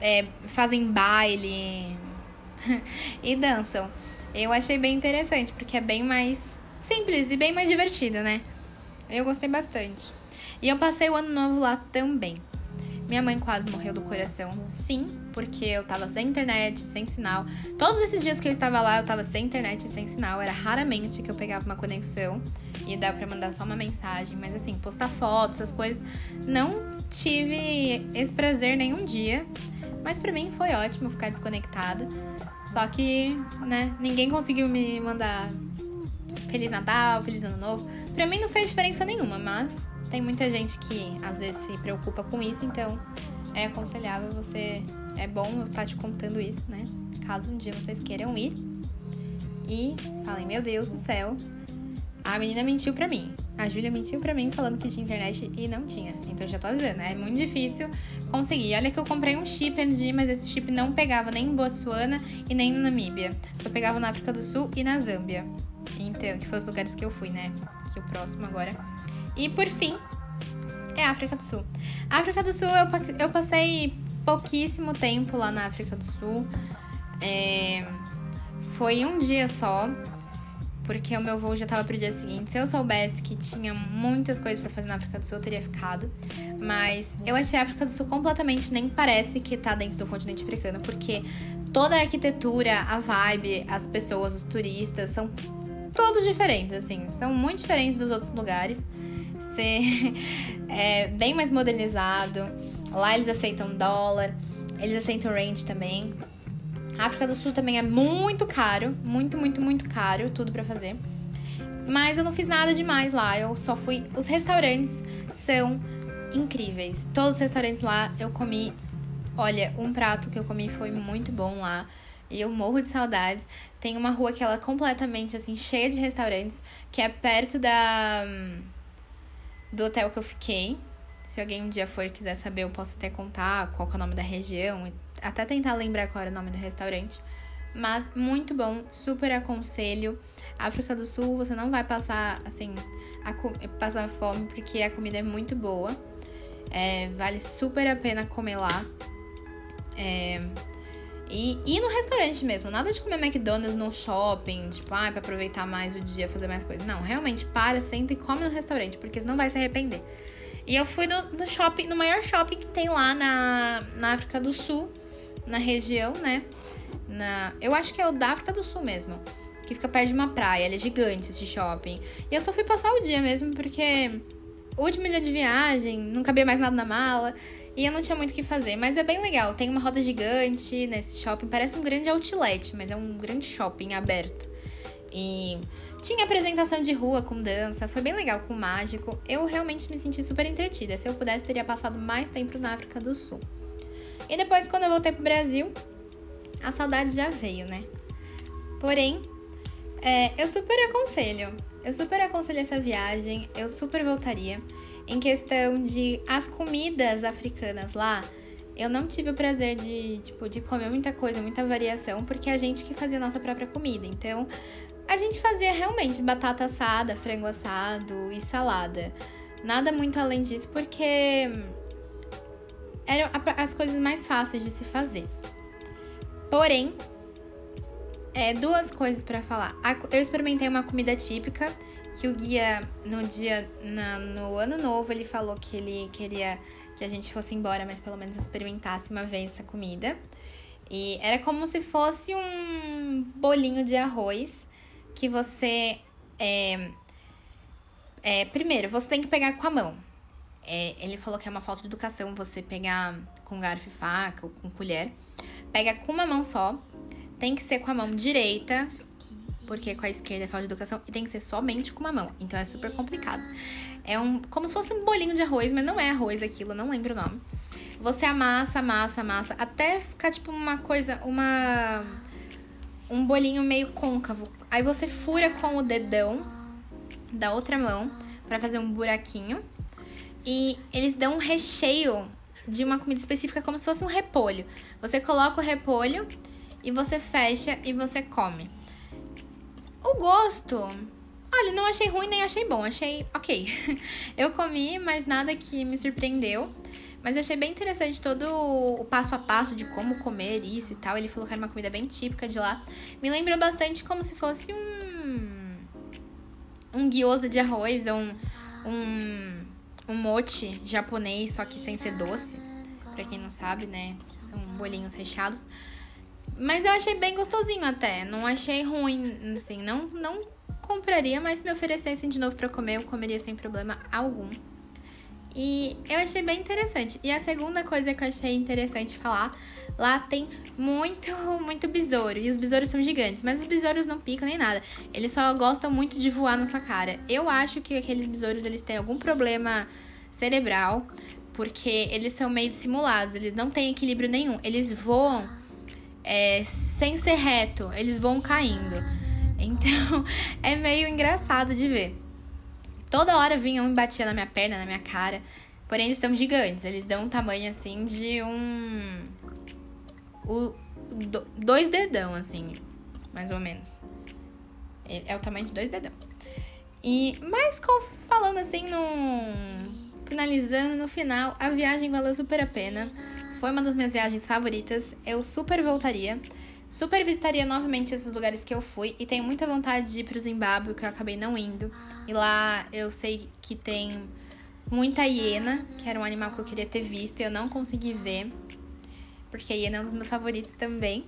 é, fazem baile e dançam. Eu achei bem interessante, porque é bem mais simples e bem mais divertido, né? Eu gostei bastante. E eu passei o ano novo lá também. Minha mãe quase morreu do coração, sim, porque eu tava sem internet, sem sinal. Todos esses dias que eu estava lá, eu tava sem internet sem sinal. Era raramente que eu pegava uma conexão e dava pra mandar só uma mensagem. Mas assim, postar fotos, essas coisas. Não tive esse prazer nenhum dia. Mas para mim foi ótimo ficar desconectada. Só que, né, ninguém conseguiu me mandar Feliz Natal, Feliz Ano Novo. Pra mim não fez diferença nenhuma, mas tem muita gente que às vezes se preocupa com isso, então é aconselhável você. É bom eu estar tá te contando isso, né? Caso um dia vocês queiram ir. E falem, meu Deus do céu, a menina mentiu pra mim. A Júlia mentiu pra mim falando que tinha internet e não tinha. Então já tô avisando, é muito difícil conseguir. Olha que eu comprei um chip ir, mas esse chip não pegava nem em Botsuana e nem na Namíbia. Só pegava na África do Sul e na Zâmbia. Então, que foram os lugares que eu fui, né? Que o próximo agora. E por fim, é a África do Sul. A África do Sul, eu, eu passei pouquíssimo tempo lá na África do Sul. É, foi um dia só porque o meu voo já tava pro dia seguinte. Se eu soubesse que tinha muitas coisas para fazer na África do Sul, eu teria ficado. Mas eu achei a África do Sul completamente nem parece que tá dentro do continente africano, porque toda a arquitetura, a vibe, as pessoas, os turistas são todos diferentes, assim, são muito diferentes dos outros lugares. Ser é bem mais modernizado. Lá eles aceitam dólar, eles aceitam rand também. A África do Sul também é muito caro, muito, muito, muito caro, tudo para fazer. Mas eu não fiz nada demais lá, eu só fui. Os restaurantes são incríveis. Todos os restaurantes lá eu comi. Olha, um prato que eu comi foi muito bom lá. E eu morro de saudades. Tem uma rua que ela é completamente assim, cheia de restaurantes, que é perto da do hotel que eu fiquei. Se alguém um dia for e quiser saber, eu posso até contar qual é o nome da região até tentar lembrar qual era o nome do restaurante. Mas muito bom, super aconselho. África do Sul, você não vai passar assim, passar fome, porque a comida é muito boa. É, vale super a pena comer lá. É, e ir no restaurante mesmo, nada de comer McDonald's no shopping, tipo, ah, pra aproveitar mais o dia, fazer mais coisas. Não, realmente para, senta e come no restaurante, porque não vai se arrepender. E eu fui no, no shopping, no maior shopping que tem lá na, na África do Sul, na região, né? Na, eu acho que é o da África do Sul mesmo. Que fica perto de uma praia. Ele é gigante esse shopping. E eu só fui passar o dia mesmo, porque último dia de viagem, não cabia mais nada na mala. E eu não tinha muito o que fazer. Mas é bem legal. Tem uma roda gigante nesse shopping. Parece um grande outlet, mas é um grande shopping aberto. E tinha apresentação de rua com dança. Foi bem legal com o mágico. Eu realmente me senti super entretida. Se eu pudesse, teria passado mais tempo na África do Sul. E depois, quando eu voltei pro Brasil, a saudade já veio, né? Porém, é, eu super aconselho. Eu super aconselho essa viagem. Eu super voltaria. Em questão de as comidas africanas lá, eu não tive o prazer de, tipo, de comer muita coisa, muita variação, porque é a gente que fazia a nossa própria comida. Então, a gente fazia realmente batata assada, frango assado e salada. Nada muito além disso, porque eram as coisas mais fáceis de se fazer. Porém, é, duas coisas para falar. Eu experimentei uma comida típica que o guia no dia na, no ano novo ele falou que ele queria que a gente fosse embora, mas pelo menos experimentasse uma vez essa comida. E era como se fosse um bolinho de arroz que você é, é, primeiro você tem que pegar com a mão. É, ele falou que é uma falta de educação você pegar com garfo e faca ou com colher. Pega com uma mão só. Tem que ser com a mão direita, porque com a esquerda é falta de educação. E tem que ser somente com uma mão. Então é super complicado. É um como se fosse um bolinho de arroz, mas não é arroz aquilo, não lembro o nome. Você amassa, amassa, amassa, até ficar tipo uma coisa, uma um bolinho meio côncavo. Aí você fura com o dedão da outra mão para fazer um buraquinho. E eles dão um recheio de uma comida específica como se fosse um repolho. Você coloca o repolho e você fecha e você come. O gosto, olha, não achei ruim nem achei bom, achei ok. Eu comi, mas nada que me surpreendeu. Mas eu achei bem interessante todo o passo a passo de como comer isso e tal. Ele falou que era uma comida bem típica de lá. Me lembrou bastante como se fosse um. Um gyoza de arroz, um. Um, um mochi japonês, só que sem ser doce. Pra quem não sabe, né? São bolinhos recheados. Mas eu achei bem gostosinho até. Não achei ruim, assim. Não, não compraria, mas se me oferecessem de novo para comer, eu comeria sem problema algum. E eu achei bem interessante. E a segunda coisa que eu achei interessante falar, lá tem muito, muito besouro. E os besouros são gigantes. Mas os besouros não picam nem nada. Eles só gostam muito de voar na sua cara. Eu acho que aqueles besouros, eles têm algum problema cerebral. Porque eles são meio dissimulados. Eles não têm equilíbrio nenhum. Eles voam é, sem ser reto. Eles vão caindo. Então, é meio engraçado de ver. Toda hora vinham e batia na minha perna, na minha cara. Porém, eles são gigantes. Eles dão um tamanho assim de um. O, do, dois dedão, assim, mais ou menos. É, é o tamanho de dois dedão. E, mas falando assim, no, finalizando no final, a viagem valeu super a pena. Foi uma das minhas viagens favoritas. Eu super voltaria. Super visitaria novamente esses lugares que eu fui e tenho muita vontade de ir pro Zimbábue, que eu acabei não indo. E lá eu sei que tem muita hiena, que era um animal que eu queria ter visto e eu não consegui ver, porque a hiena é um dos meus favoritos também.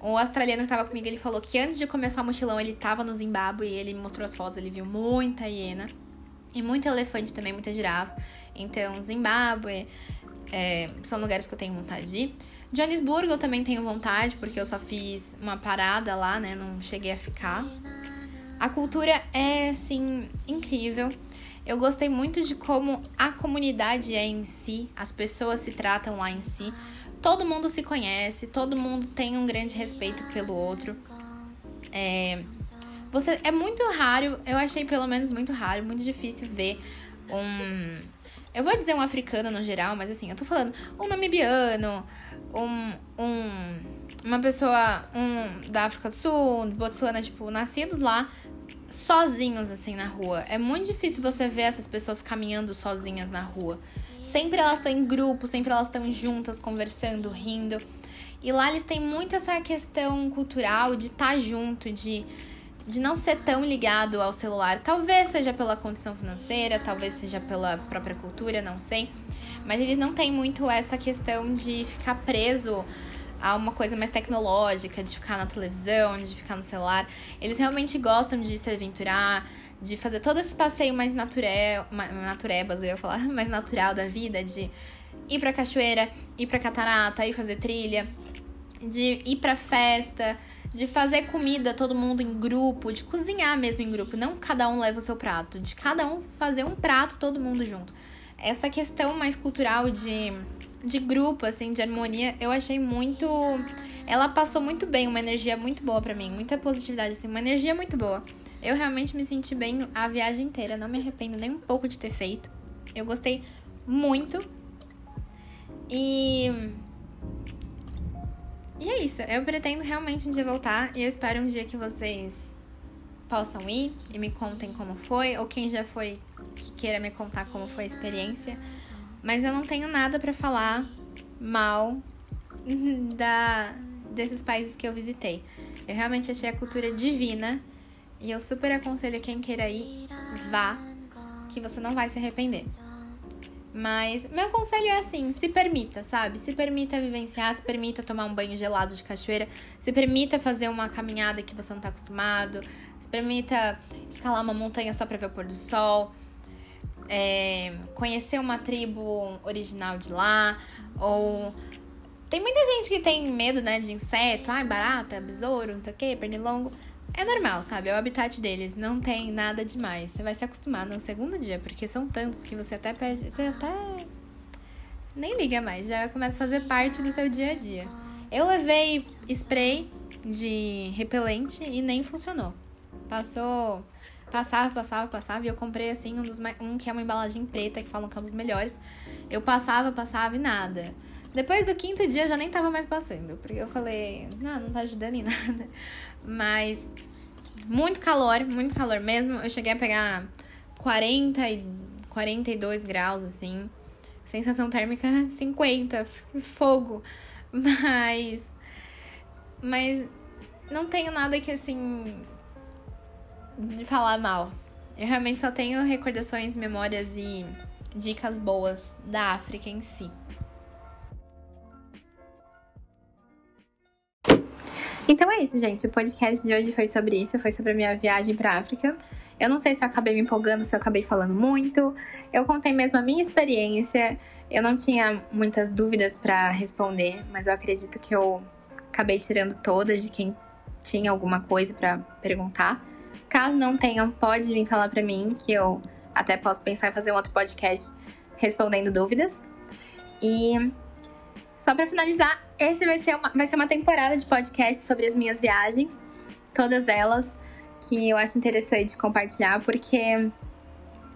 O australiano que tava comigo, ele falou que antes de começar o mochilão ele tava no Zimbábue e ele me mostrou as fotos, ele viu muita hiena. E muito elefante também, muita girafa. Então, Zimbábue é, são lugares que eu tenho vontade de ir. Johannesburgo eu também tenho vontade, porque eu só fiz uma parada lá, né? Não cheguei a ficar. A cultura é, assim, incrível. Eu gostei muito de como a comunidade é em si, as pessoas se tratam lá em si. Todo mundo se conhece, todo mundo tem um grande respeito pelo outro. É, você, é muito raro, eu achei pelo menos muito raro, muito difícil ver um. Eu vou dizer um africano no geral, mas assim, eu tô falando um namibiano, um, um, uma pessoa um, da África do Sul, Botsuana, tipo, nascidos lá, sozinhos, assim, na rua. É muito difícil você ver essas pessoas caminhando sozinhas na rua. Sempre elas estão em grupo, sempre elas estão juntas, conversando, rindo. E lá eles têm muito essa questão cultural de estar tá junto, de, de não ser tão ligado ao celular. Talvez seja pela condição financeira, talvez seja pela própria cultura, não sei. Mas eles não têm muito essa questão de ficar preso a uma coisa mais tecnológica, de ficar na televisão, de ficar no celular. Eles realmente gostam de se aventurar, de fazer todo esse passeio mais natureba, naturebas, eu ia falar, mais natural da vida, de ir pra cachoeira, ir pra catarata, ir fazer trilha, de ir pra festa, de fazer comida todo mundo em grupo, de cozinhar mesmo em grupo, não cada um leva o seu prato, de cada um fazer um prato todo mundo junto essa questão mais cultural de, de grupo, assim, de harmonia, eu achei muito. Ela passou muito bem, uma energia muito boa para mim, muita positividade, assim, uma energia muito boa. Eu realmente me senti bem a viagem inteira, não me arrependo nem um pouco de ter feito. Eu gostei muito. E. E é isso. Eu pretendo realmente um dia voltar e eu espero um dia que vocês possam ir e me contem como foi, ou quem já foi que queira me contar como foi a experiência. Mas eu não tenho nada para falar mal da desses países que eu visitei. Eu realmente achei a cultura divina e eu super aconselho quem queira ir, vá, que você não vai se arrepender. Mas meu conselho é assim: se permita, sabe? Se permita vivenciar, se permita tomar um banho gelado de cachoeira, se permita fazer uma caminhada que você não tá acostumado, se permita escalar uma montanha só pra ver o pôr do sol, é, conhecer uma tribo original de lá, ou. Tem muita gente que tem medo, né, de inseto, ai, barata, besouro, não sei o quê, pernilongo. É normal, sabe? É o habitat deles. Não tem nada demais. Você vai se acostumar no segundo dia, porque são tantos que você até perde. Você até. Nem liga mais, já começa a fazer parte do seu dia a dia. Eu levei spray de repelente e nem funcionou. Passou. Passava, passava, passava. E eu comprei assim um, dos, um que é uma embalagem preta, que falam que é um dos melhores. Eu passava, passava e nada. Depois do quinto dia já nem tava mais passando. Porque eu falei, não, não tá ajudando em nada. Mas muito calor, muito calor mesmo. Eu cheguei a pegar 40 e 42 graus, assim. Sensação térmica 50, fogo. Mas. Mas não tenho nada que assim. de falar mal. Eu realmente só tenho recordações, memórias e dicas boas da África em si. Então é isso, gente. O podcast de hoje foi sobre isso, foi sobre a minha viagem para África. Eu não sei se eu acabei me empolgando, se eu acabei falando muito. Eu contei mesmo a minha experiência. Eu não tinha muitas dúvidas para responder, mas eu acredito que eu acabei tirando todas de quem tinha alguma coisa para perguntar. Caso não tenham, pode vir falar para mim que eu até posso pensar em fazer um outro podcast respondendo dúvidas. E só para finalizar, esse vai ser, uma, vai ser uma temporada de podcast sobre as minhas viagens, todas elas que eu acho interessante compartilhar, porque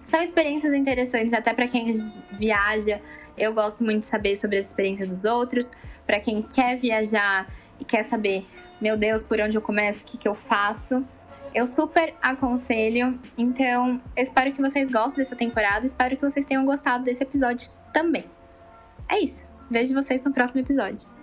são experiências interessantes até para quem viaja. Eu gosto muito de saber sobre as experiências dos outros. Para quem quer viajar e quer saber, meu Deus, por onde eu começo, o que, que eu faço, eu super aconselho. Então, espero que vocês gostem dessa temporada. Espero que vocês tenham gostado desse episódio também. É isso. Vejo vocês no próximo episódio.